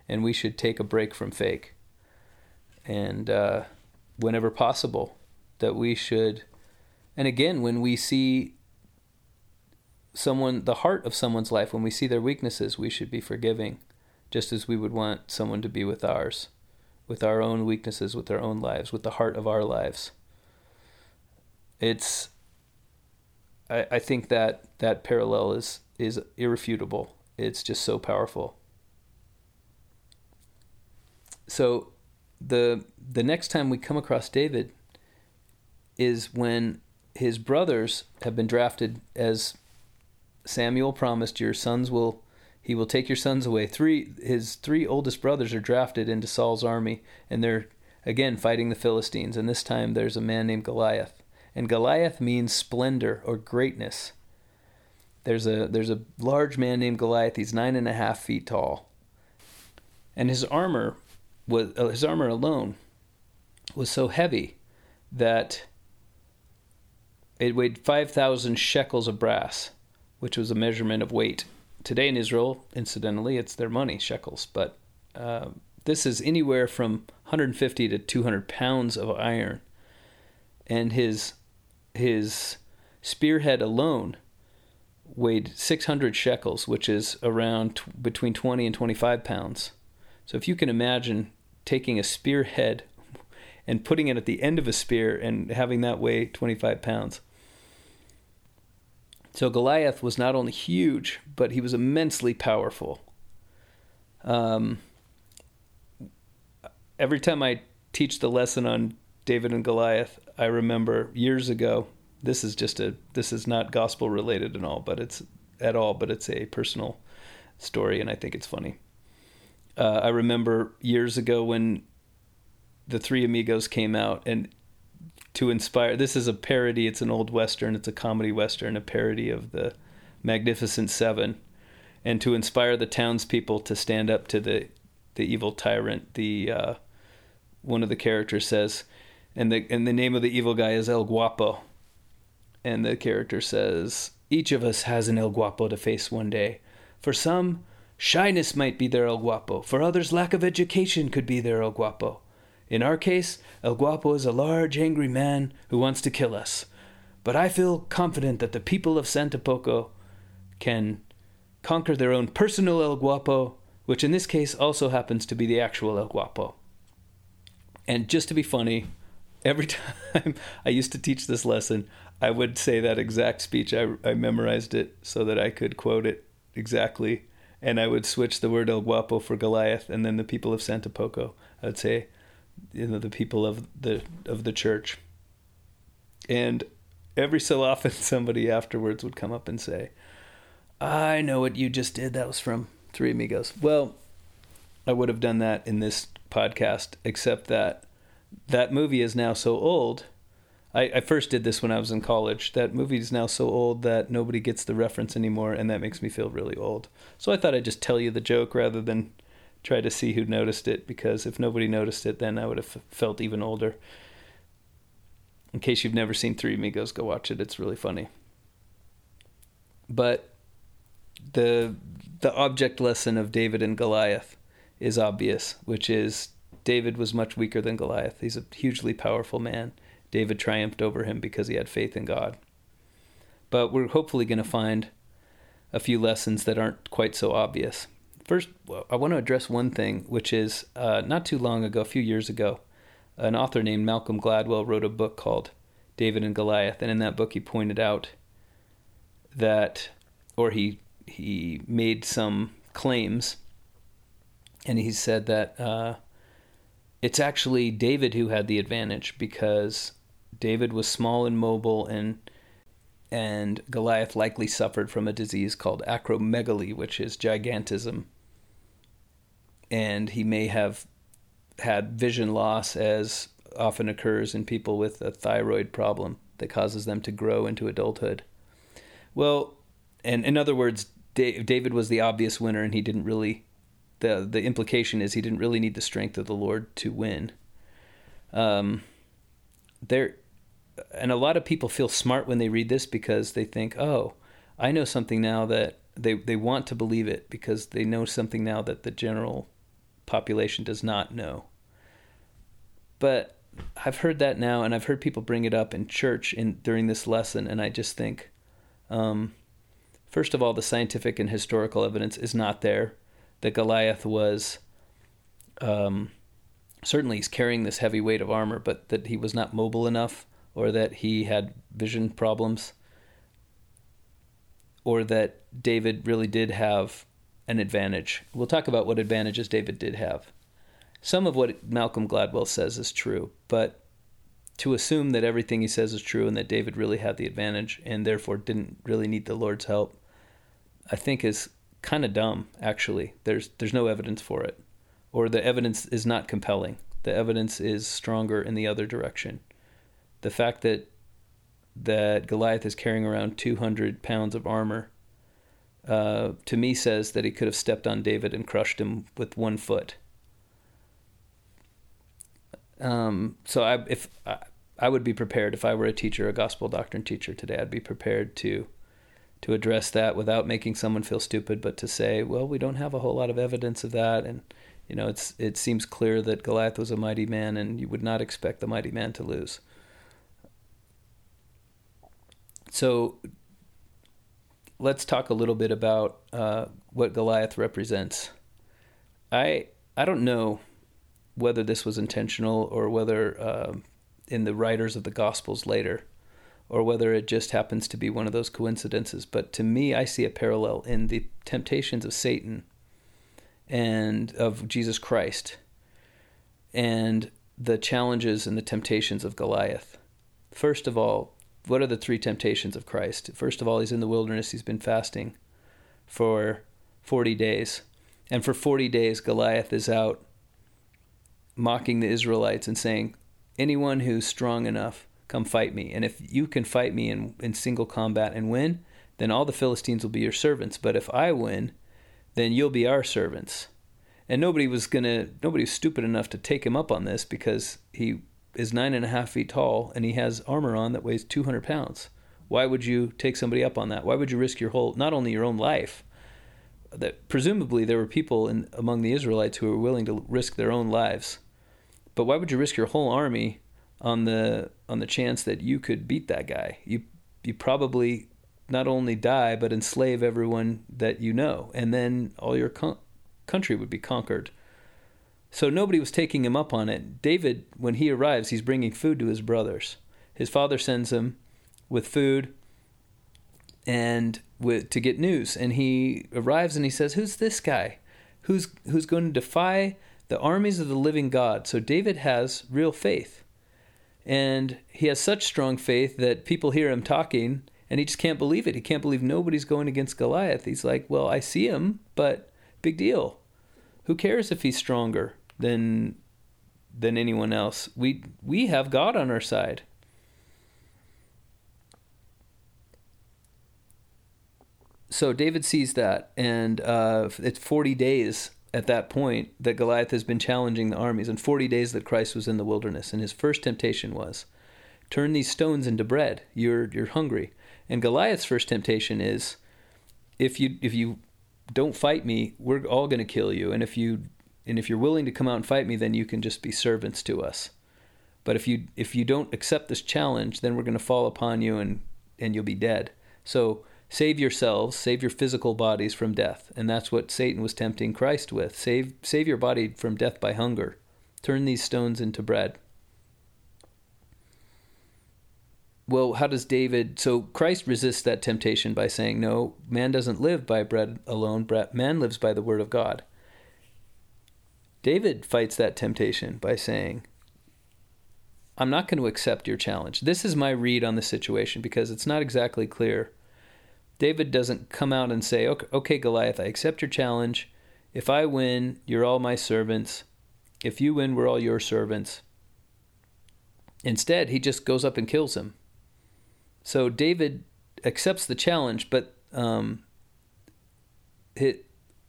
And we should take a break from fake. And uh, whenever possible, that we should. And again, when we see someone, the heart of someone's life, when we see their weaknesses, we should be forgiving, just as we would want someone to be with ours, with our own weaknesses, with our own lives, with the heart of our lives. It's I, I think that that parallel is is irrefutable. It's just so powerful. So the the next time we come across David is when his brothers have been drafted as Samuel promised your sons will he will take your sons away. Three his three oldest brothers are drafted into Saul's army and they're again fighting the Philistines and this time there's a man named Goliath and Goliath means splendor or greatness. There's a there's a large man named Goliath. He's nine and a half feet tall, and his armor was uh, his armor alone was so heavy that it weighed five thousand shekels of brass, which was a measurement of weight. Today in Israel, incidentally, it's their money shekels, but uh, this is anywhere from 150 to 200 pounds of iron, and his his spearhead alone weighed 600 shekels, which is around t- between 20 and 25 pounds. So if you can imagine taking a spearhead [laughs] and putting it at the end of a spear and having that weigh 25 pounds. So Goliath was not only huge, but he was immensely powerful. Um, every time I teach the lesson on David and Goliath, I remember years ago. This is just a this is not gospel related at all, but it's at all, but it's a personal story, and I think it's funny. Uh, I remember years ago when the Three Amigos came out, and to inspire. This is a parody. It's an old western. It's a comedy western, a parody of the Magnificent Seven, and to inspire the townspeople to stand up to the the evil tyrant. The uh, one of the characters says, and the and the name of the evil guy is El Guapo. And the character says, "Each of us has an El Guapo to face one day. For some, shyness might be their El Guapo. For others, lack of education could be their El Guapo. In our case, El Guapo is a large, angry man who wants to kill us. But I feel confident that the people of Santa Poco can conquer their own personal El Guapo, which in this case also happens to be the actual El Guapo. And just to be funny, every [laughs] time I used to teach this lesson, I would say that exact speech. I, I memorized it so that I could quote it exactly. and I would switch the word El Guapo for Goliath, and then the people of Santa Poco. I would say, you know, the people of the of the church. And every so often, [laughs] somebody afterwards would come up and say, "I know what you just did. That was from Three Amigos." Well, I would have done that in this podcast, except that that movie is now so old. I, I first did this when I was in college. That movie is now so old that nobody gets the reference anymore, and that makes me feel really old. So I thought I'd just tell you the joke rather than try to see who noticed it, because if nobody noticed it, then I would have felt even older. In case you've never seen Three Amigos, go watch it. It's really funny. But the the object lesson of David and Goliath is obvious, which is David was much weaker than Goliath. He's a hugely powerful man. David triumphed over him because he had faith in God. But we're hopefully going to find a few lessons that aren't quite so obvious. First, I want to address one thing, which is uh, not too long ago, a few years ago, an author named Malcolm Gladwell wrote a book called David and Goliath, and in that book he pointed out that, or he he made some claims, and he said that uh, it's actually David who had the advantage because David was small and mobile and and Goliath likely suffered from a disease called acromegaly, which is gigantism. And he may have had vision loss, as often occurs in people with a thyroid problem that causes them to grow into adulthood. Well, and in other words, David was the obvious winner, and he didn't really. the The implication is he didn't really need the strength of the Lord to win. Um, there, and a lot of people feel smart when they read this because they think, "Oh, I know something now that they they want to believe it because they know something now that the general population does not know." But I've heard that now, and I've heard people bring it up in church in during this lesson, and I just think, um, first of all, the scientific and historical evidence is not there that Goliath was. Um, certainly, he's carrying this heavy weight of armor, but that he was not mobile enough, or that he had vision problems, or that David really did have an advantage. We'll talk about what advantages David did have some of what Malcolm Gladwell says is true, but to assume that everything he says is true and that David really had the advantage and therefore didn't really need the Lord's help, I think is kind of dumb. Actually, there's there's no evidence for it, or the evidence is not compelling. The evidence is stronger in the other direction. The fact that that Goliath is carrying around 200 pounds of armor, uh, to me says that he could have stepped on David and crushed him with one foot um, so I, if I, I would be prepared if I were a teacher, a gospel doctrine teacher today, I'd be prepared to to address that without making someone feel stupid, but to say, well, we don't have a whole lot of evidence of that, and you know, it's it seems clear that Goliath was a mighty man, and you would not expect the mighty man to lose. So let's talk a little bit about uh, what Goliath represents. I I don't know whether this was intentional or whether uh, in the writers of the Gospels later, or whether it just happens to be one of those coincidences. But to me, I see a parallel in the temptations of Satan and of Jesus Christ and the challenges and the temptations of Goliath. First of all, what are the three temptations of Christ? First of all, he's in the wilderness, he's been fasting for 40 days. And for 40 days, Goliath is out mocking the Israelites and saying, Anyone who's strong enough, come fight me. And if you can fight me in, in single combat and win, then all the Philistines will be your servants. But if I win, then you'll be our servants. And nobody was gonna nobody was stupid enough to take him up on this because he is nine and a half feet tall and he has armor on that weighs two hundred pounds. Why would you take somebody up on that? Why would you risk your whole not only your own life, that presumably there were people in among the Israelites who were willing to risk their own lives but why would you risk your whole army on the on the chance that you could beat that guy? You you probably not only die but enslave everyone that you know, and then all your con- country would be conquered. So nobody was taking him up on it. David, when he arrives, he's bringing food to his brothers. His father sends him with food and with, to get news. And he arrives and he says, "Who's this guy? Who's who's going to defy the armies of the living God?" So David has real faith, and he has such strong faith that people hear him talking, and he just can't believe it. He can't believe nobody's going against Goliath. He's like, "Well, I see him, but big deal. Who cares if he's stronger than than anyone else? We we have God on our side." so David sees that, and uh, it's 40 days at that point that Goliath has been challenging the armies, and 40 days that Christ was in the wilderness. And his first temptation was, "Turn these stones into bread. You're you're hungry." And Goliath's first temptation is, "If you if you don't fight me, we're all going to kill you. And if you and if you're willing to come out and fight me, then you can just be servants to us. But if you if you don't accept this challenge, then we're going to fall upon you and and you'll be dead." So save yourselves, save your physical bodies from death. And that's what Satan was tempting Christ with. Save save your body from death by hunger. Turn these stones into bread. Well, how does David so Christ resists that temptation by saying, "No, man doesn't live by bread alone, man lives by the word of God." David fights that temptation by saying, I'm not going to accept your challenge. This is my read on the situation because it's not exactly clear David doesn't come out and say, okay, okay, Goliath, I accept your challenge. If I win, you're all my servants. If you win, we're all your servants. Instead, he just goes up and kills him. So David accepts the challenge, but um,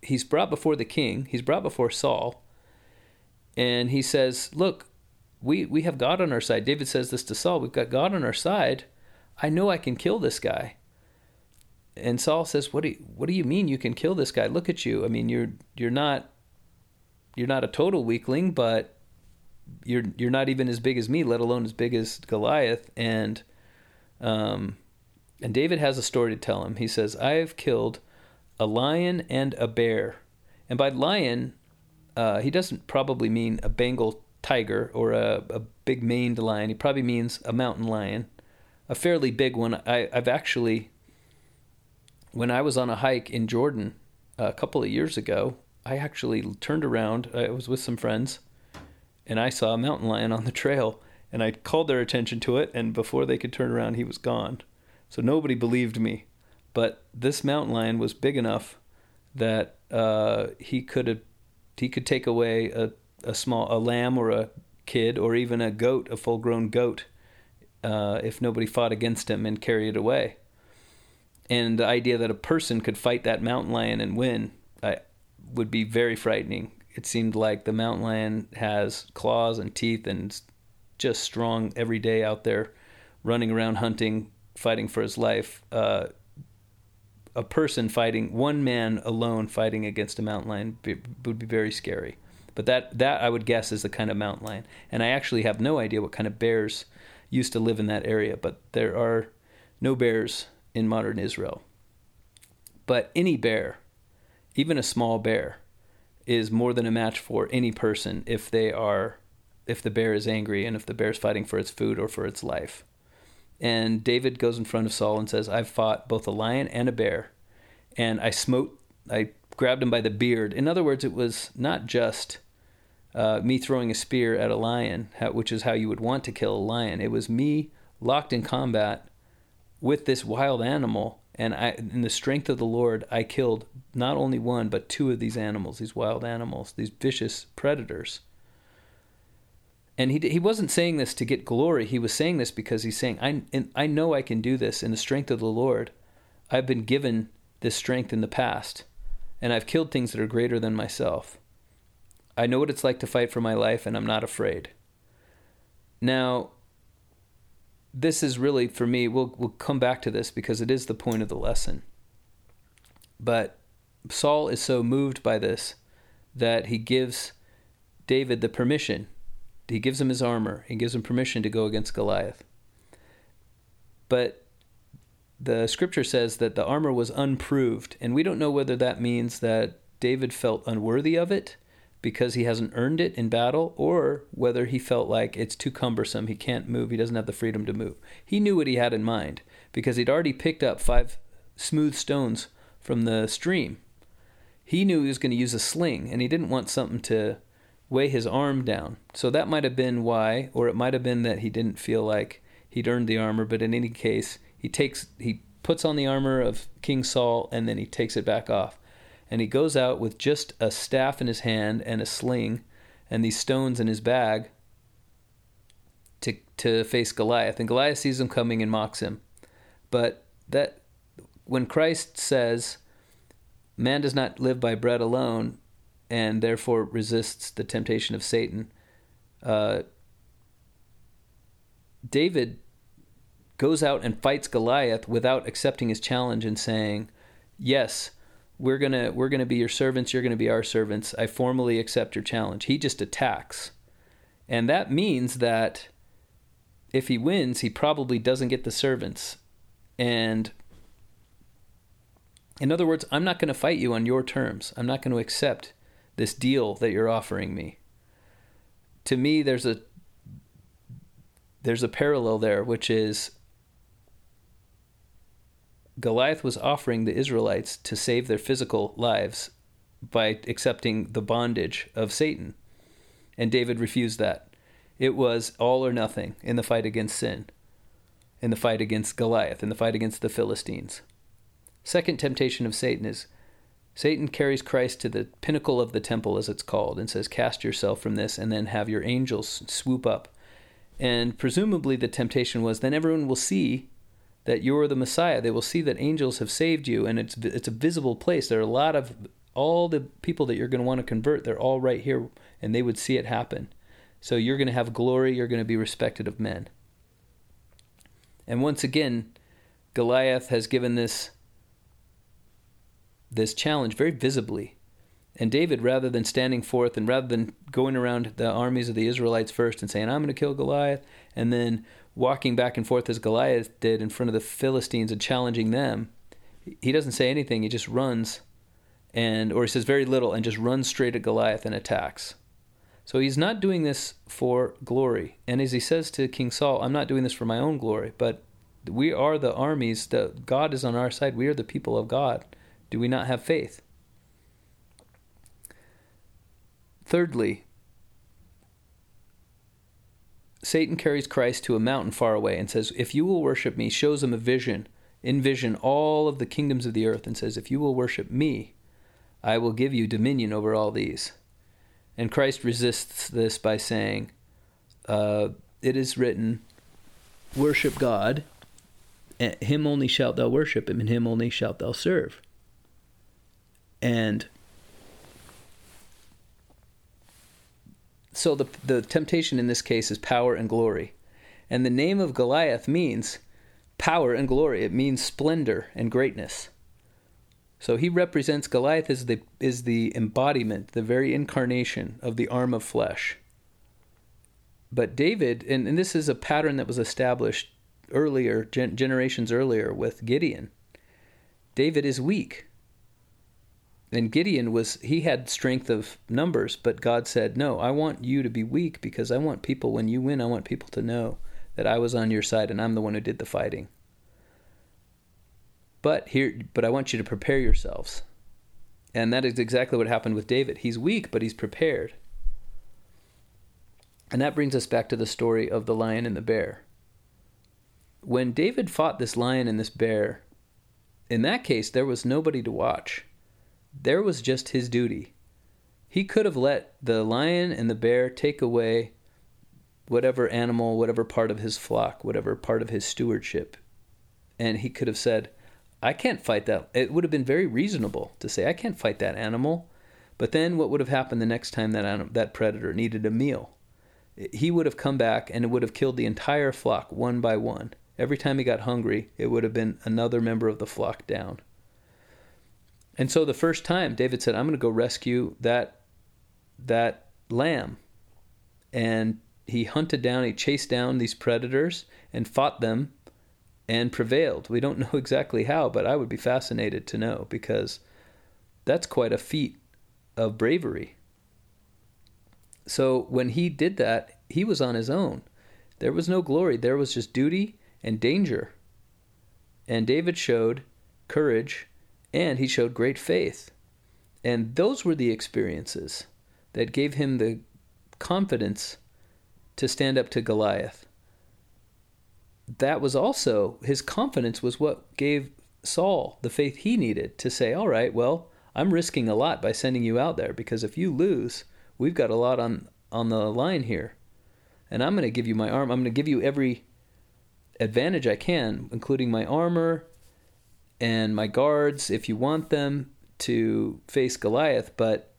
he's brought before the king, he's brought before Saul, and he says, Look, we, we have God on our side. David says this to Saul We've got God on our side. I know I can kill this guy and Saul says, "What do you, what do you mean you can kill this guy? Look at you. I mean, you're you're not you're not a total weakling, but you're you're not even as big as me, let alone as big as Goliath." And um, and David has a story to tell him. He says, "I have killed a lion and a bear." And by lion, uh, he doesn't probably mean a Bengal tiger or a, a big maned lion. He probably means a mountain lion, a fairly big one. I, I've actually when I was on a hike in Jordan a couple of years ago, I actually turned around. I was with some friends, and I saw a mountain lion on the trail, and I called their attention to it. And before they could turn around, he was gone. So nobody believed me, but this mountain lion was big enough that uh, he could have he could take away a, a small a lamb or a kid or even a goat, a full grown goat, uh, if nobody fought against him and carry it away and the idea that a person could fight that mountain lion and win I, would be very frightening. It seemed like the mountain lion has claws and teeth and just strong every day out there, running around hunting, fighting for his life. Uh, a person fighting, one man alone fighting against a mountain lion be, would be very scary. But that that I would guess is the kind of mountain lion. And I actually have no idea what kind of bears used to live in that area, but there are no bears in modern Israel. But any bear, even a small bear, is more than a match for any person if they are if the bear is angry and if the bear is fighting for its food or for its life. And David goes in front of Saul and says, I've fought both a lion and a bear, and I smote, I grabbed him by the beard. In other words, it was not just uh, me throwing a spear at a lion, which is how you would want to kill a lion. It was me locked in combat with this wild animal and I in the strength of the Lord I killed not only one but two of these animals these wild animals these vicious predators and he he wasn't saying this to get glory he was saying this because he's saying I I know I can do this in the strength of the Lord I've been given this strength in the past and I've killed things that are greater than myself I know what it's like to fight for my life and I'm not afraid now this is really for me. We'll we'll come back to this because it is the point of the lesson. But Saul is so moved by this that he gives David the permission. He gives him his armor. He gives him permission to go against Goliath. But the scripture says that the armor was unproved, and we don't know whether that means that David felt unworthy of it because he hasn't earned it in battle or whether he felt like it's too cumbersome, he can't move, he doesn't have the freedom to move. He knew what he had in mind because he'd already picked up five smooth stones from the stream. He knew he was going to use a sling, and he didn't want something to weigh his arm down. So that might have been why, or it might have been that he didn't feel like he'd earned the armor. But in any case, he takes he puts on the armor of King Saul, and then he takes it back off, and he goes out with just a staff in his hand and a sling, and these stones in his bag. To to face Goliath, and Goliath sees him coming and mocks him, but that when Christ says, "Man does not live by bread alone," and therefore resists the temptation of Satan. Uh, David goes out and fights Goliath without accepting his challenge and saying, "Yes, we're gonna we're gonna be your servants. You're gonna be our servants. I formally accept your challenge." He just attacks, and that means that if he wins, he probably doesn't get the servants, and in other words, I'm not going to fight you on your terms. I'm not going to accept this deal that you're offering me. To me, there's a there's a parallel there, which is Goliath was offering the Israelites to save their physical lives by accepting the bondage of Satan. And David refused that. It was all or nothing in the fight against sin, in the fight against Goliath, in the fight against the Philistines. Second temptation of Satan is Satan carries Christ to the pinnacle of the temple, as it's called, and says, Cast yourself from this, and then have your angels swoop up. And presumably the temptation was then everyone will see that you're the Messiah. They will see that angels have saved you, and it's, it's a visible place. There are a lot of all the people that you're going to want to convert, they're all right here, and they would see it happen. So you're going to have glory, you're going to be respected of men. And once again, Goliath has given this this challenge very visibly. And David, rather than standing forth and rather than going around the armies of the Israelites first and saying, I'm going to kill Goliath, and then walking back and forth as Goliath did in front of the Philistines and challenging them, he doesn't say anything. He just runs, and or he says very little and just runs straight at Goliath and attacks. So he's not doing this for glory. And as he says to King Saul, I'm not doing this for my own glory, but we are the armies. that God is on our side. We are the people of God. Do we not have faith? Thirdly, Satan carries Christ to a mountain far away and says, If you will worship me, shows him a vision, envision all of the kingdoms of the earth, and says, If you will worship me, I will give you dominion over all these. And Christ resists this by saying, uh, It is written, Worship God, him only shalt thou worship, and him only shalt thou serve. And so the the temptation in this case is power and glory. And the name of Goliath means power and glory. It means splendor and greatness. So he represents Goliath as the is the embodiment, the very incarnation of the arm of flesh. But David, and, and this is a pattern that was established earlier, gen- generations earlier with Gideon. David is weak and Gideon was he had strength of numbers, but God said, "No, I want you to be weak because I want people when you win, I want people to know that I was on your side and I'm the one who did the fighting." But here but I want you to prepare yourselves. And that is exactly what happened with David. He's weak, but he's prepared. And that brings us back to the story of the lion and the bear. When David fought this lion and this bear, in that case there was nobody to watch there was just his duty. He could have let the lion and the bear take away whatever animal, whatever part of his flock, whatever part of his stewardship. And he could have said, I can't fight that. It would have been very reasonable to say, I can't fight that animal. But then what would have happened the next time that, animal, that predator needed a meal? He would have come back and it would have killed the entire flock one by one. Every time he got hungry, it would have been another member of the flock down. And so the first time David said, I'm going to go rescue that that lamb. And he hunted down, he chased down these predators and fought them and prevailed. We don't [laughs] know exactly how, but I would be fascinated to know because that's quite a feat of bravery. So when he did that, he was on his own. There was no glory, there was just duty and danger. And David showed courage, and he showed great faith. And those were the experiences that gave him the confidence to stand up to Goliath. That was also, his confidence was what gave Saul the faith he needed to say, all right, well, I'm risking a lot by sending you out there because if you lose, we've got a lot on, on the line here. And I'm going to give you my arm. I'm going to give you every advantage I can, including my armor and my guards, if you want them to face Goliath. But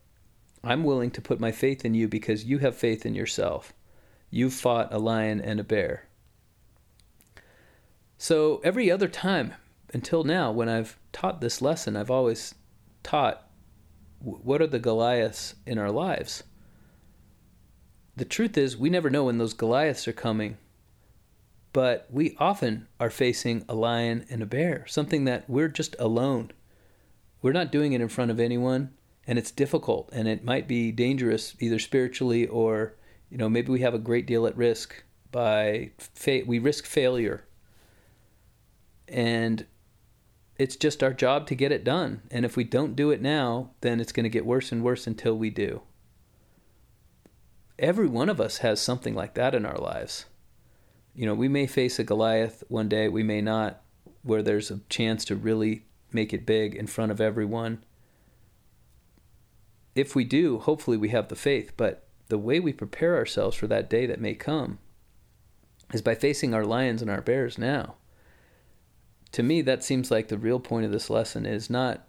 I'm willing to put my faith in you because you have faith in yourself. You've fought a lion and a bear. So every other time until now, when I've taught this lesson, I've always taught what are the Goliaths in our lives? The truth is, we never know when those Goliaths are coming, but we often are facing a lion and a bear, something that we're just alone. We're not doing it in front of anyone, and it's difficult, and it might be dangerous either spiritually or, you know, maybe we have a great deal at risk by fa- we risk failure. And it's just our job to get it done. And if we don't do it now, then it's going to get worse and worse until we do. Every one of us has something like that in our lives. You know, we may face a Goliath one day, we may not, where there's a chance to really make it big in front of everyone. If we do, hopefully we have the faith, but the way we prepare ourselves for that day that may come is by facing our lions and our bears now to me, that seems like the real point of this lesson is not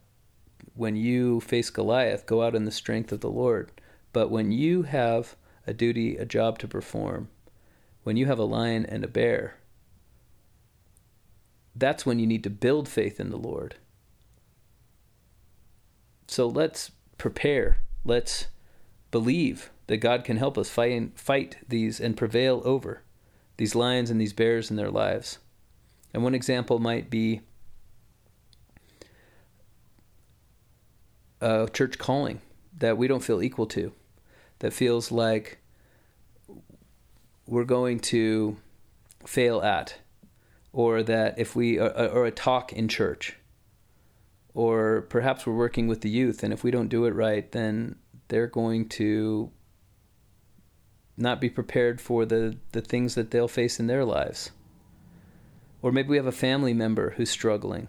when you face Goliath, go out in the strength of the Lord, but when you have a duty, a job to perform, when you have a lion and a bear, that's when you need to build faith in the Lord. So let's prepare. Let's believe that God can help us fight, fight these and prevail over these lions and these bears in their lives. And one example might be a church calling that we don't feel equal to, that feels like we're going to fail at, or that if we, or, a talk in church, or perhaps we're working with the youth, and if we don't do it right, then they're going to not be prepared for the, the things that they'll face in their lives. Or maybe we have a family member who's struggling.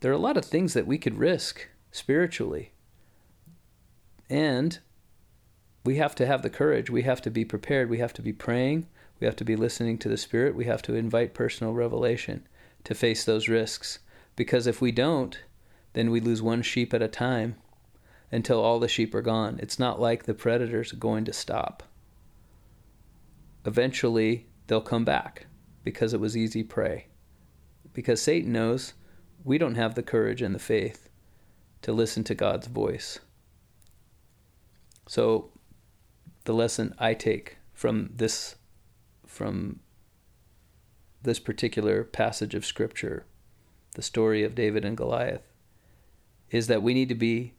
There are a lot of things that we could risk spiritually. And we have to have the courage. We have to be prepared. We have to be praying. We have to be listening to the Spirit. We have to invite personal revelation to face those risks. Because if we don't, then we lose one sheep at a time until all the sheep are gone. It's not like the predators are going to stop. Eventually, they'll come back because it was easy prey. Because Satan knows we don't have the courage and the faith to listen to God's voice. So the lesson I take from this from this particular passage of scripture, the story of David and Goliath, is that we need to be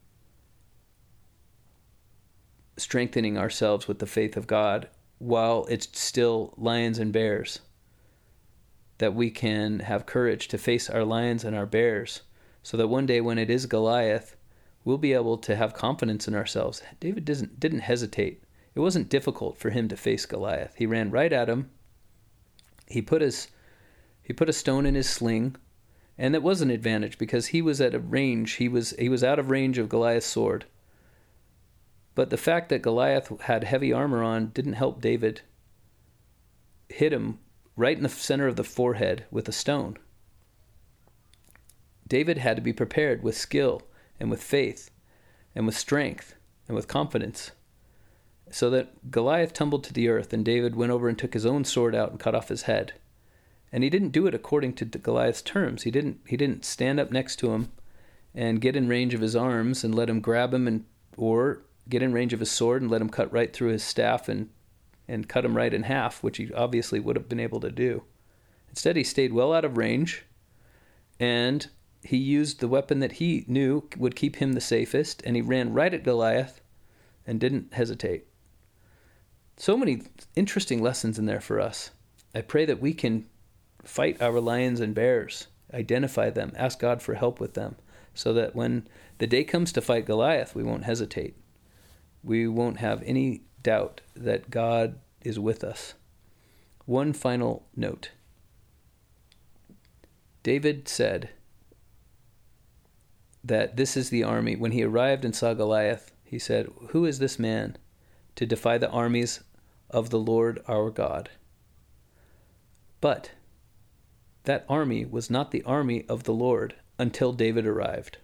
strengthening ourselves with the faith of God while it's still lions and bears that we can have courage to face our lions and our bears, so that one day when it is Goliath, we'll be able to have confidence in ourselves. David didn't, didn't hesitate. It wasn't difficult for him to face Goliath. He ran right at him. He put his he put a stone in his sling, and that was an advantage because he was at a range. He was he was out of range of Goliath's sword. But the fact that Goliath had heavy armor on didn't help David hit him right in the center of the forehead with a stone. David had to be prepared with skill and with faith and with strength and with confidence. So that Goliath tumbled to the earth, and David went over and took his own sword out and cut off his head. And he didn't do it according to Goliath's terms. He didn't he didn't stand up next to him and get in range of his arms and let him grab him and or get in range of his sword and let him cut right through his staff and and cut him right in half, which he obviously would have been able to do. Instead, he stayed well out of range and he used the weapon that he knew would keep him the safest, and he ran right at Goliath and didn't hesitate. So many interesting lessons in there for us. I pray that we can fight our lions and bears identify them, ask God for help with them, so that when the day comes to fight Goliath, we won't hesitate. We won't have any doubt that God is with us. One final note David said that this is the army. When he arrived and saw Goliath, he said, Who is this man to defy the armies of the Lord our God? But that army was not the army of the Lord until David arrived.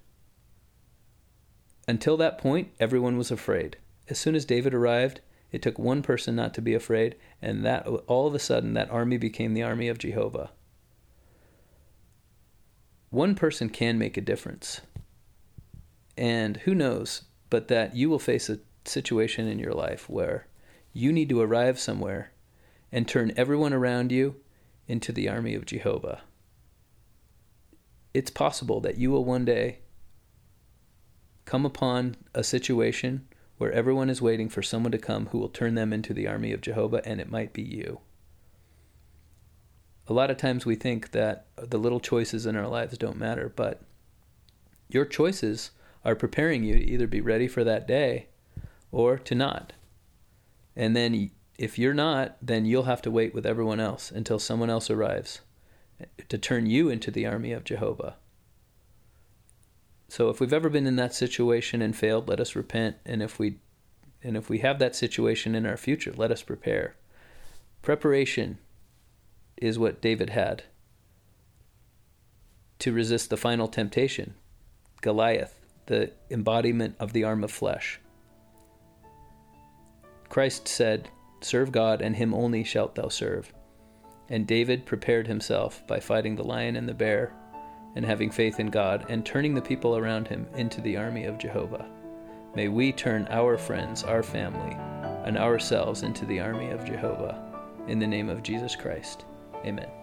Until that point, everyone was afraid. As soon as David arrived, it took one person not to be afraid, and that all of a sudden that army became the army of Jehovah. One person can make a difference. And who knows, but that you will face a situation in your life where you need to arrive somewhere and turn everyone around you into the army of Jehovah. It's possible that you will one day come upon a situation where everyone is waiting for someone to come who will turn them into the army of Jehovah, and it might be you. A lot of times we think that the little choices in our lives don't matter, but your choices are preparing you to either be ready for that day or to not. And then if you're not, then you'll have to wait with everyone else until someone else arrives eh, to turn you into the army of Jehovah. So if we've ever been in that situation and failed, let us repent, and if we and if we have that situation in our future, let us prepare. Preparation is what David had to resist the final temptation, Goliath, the embodiment of the arm of flesh. Christ said, Serve God, and him only shalt thou serve. And David prepared himself by fighting the lion and the bear, and having faith in God, and turning the people around him into the army of Jehovah. May we turn our friends, our family, and ourselves into the army of Jehovah. In the name of Jesus Christ. Amen.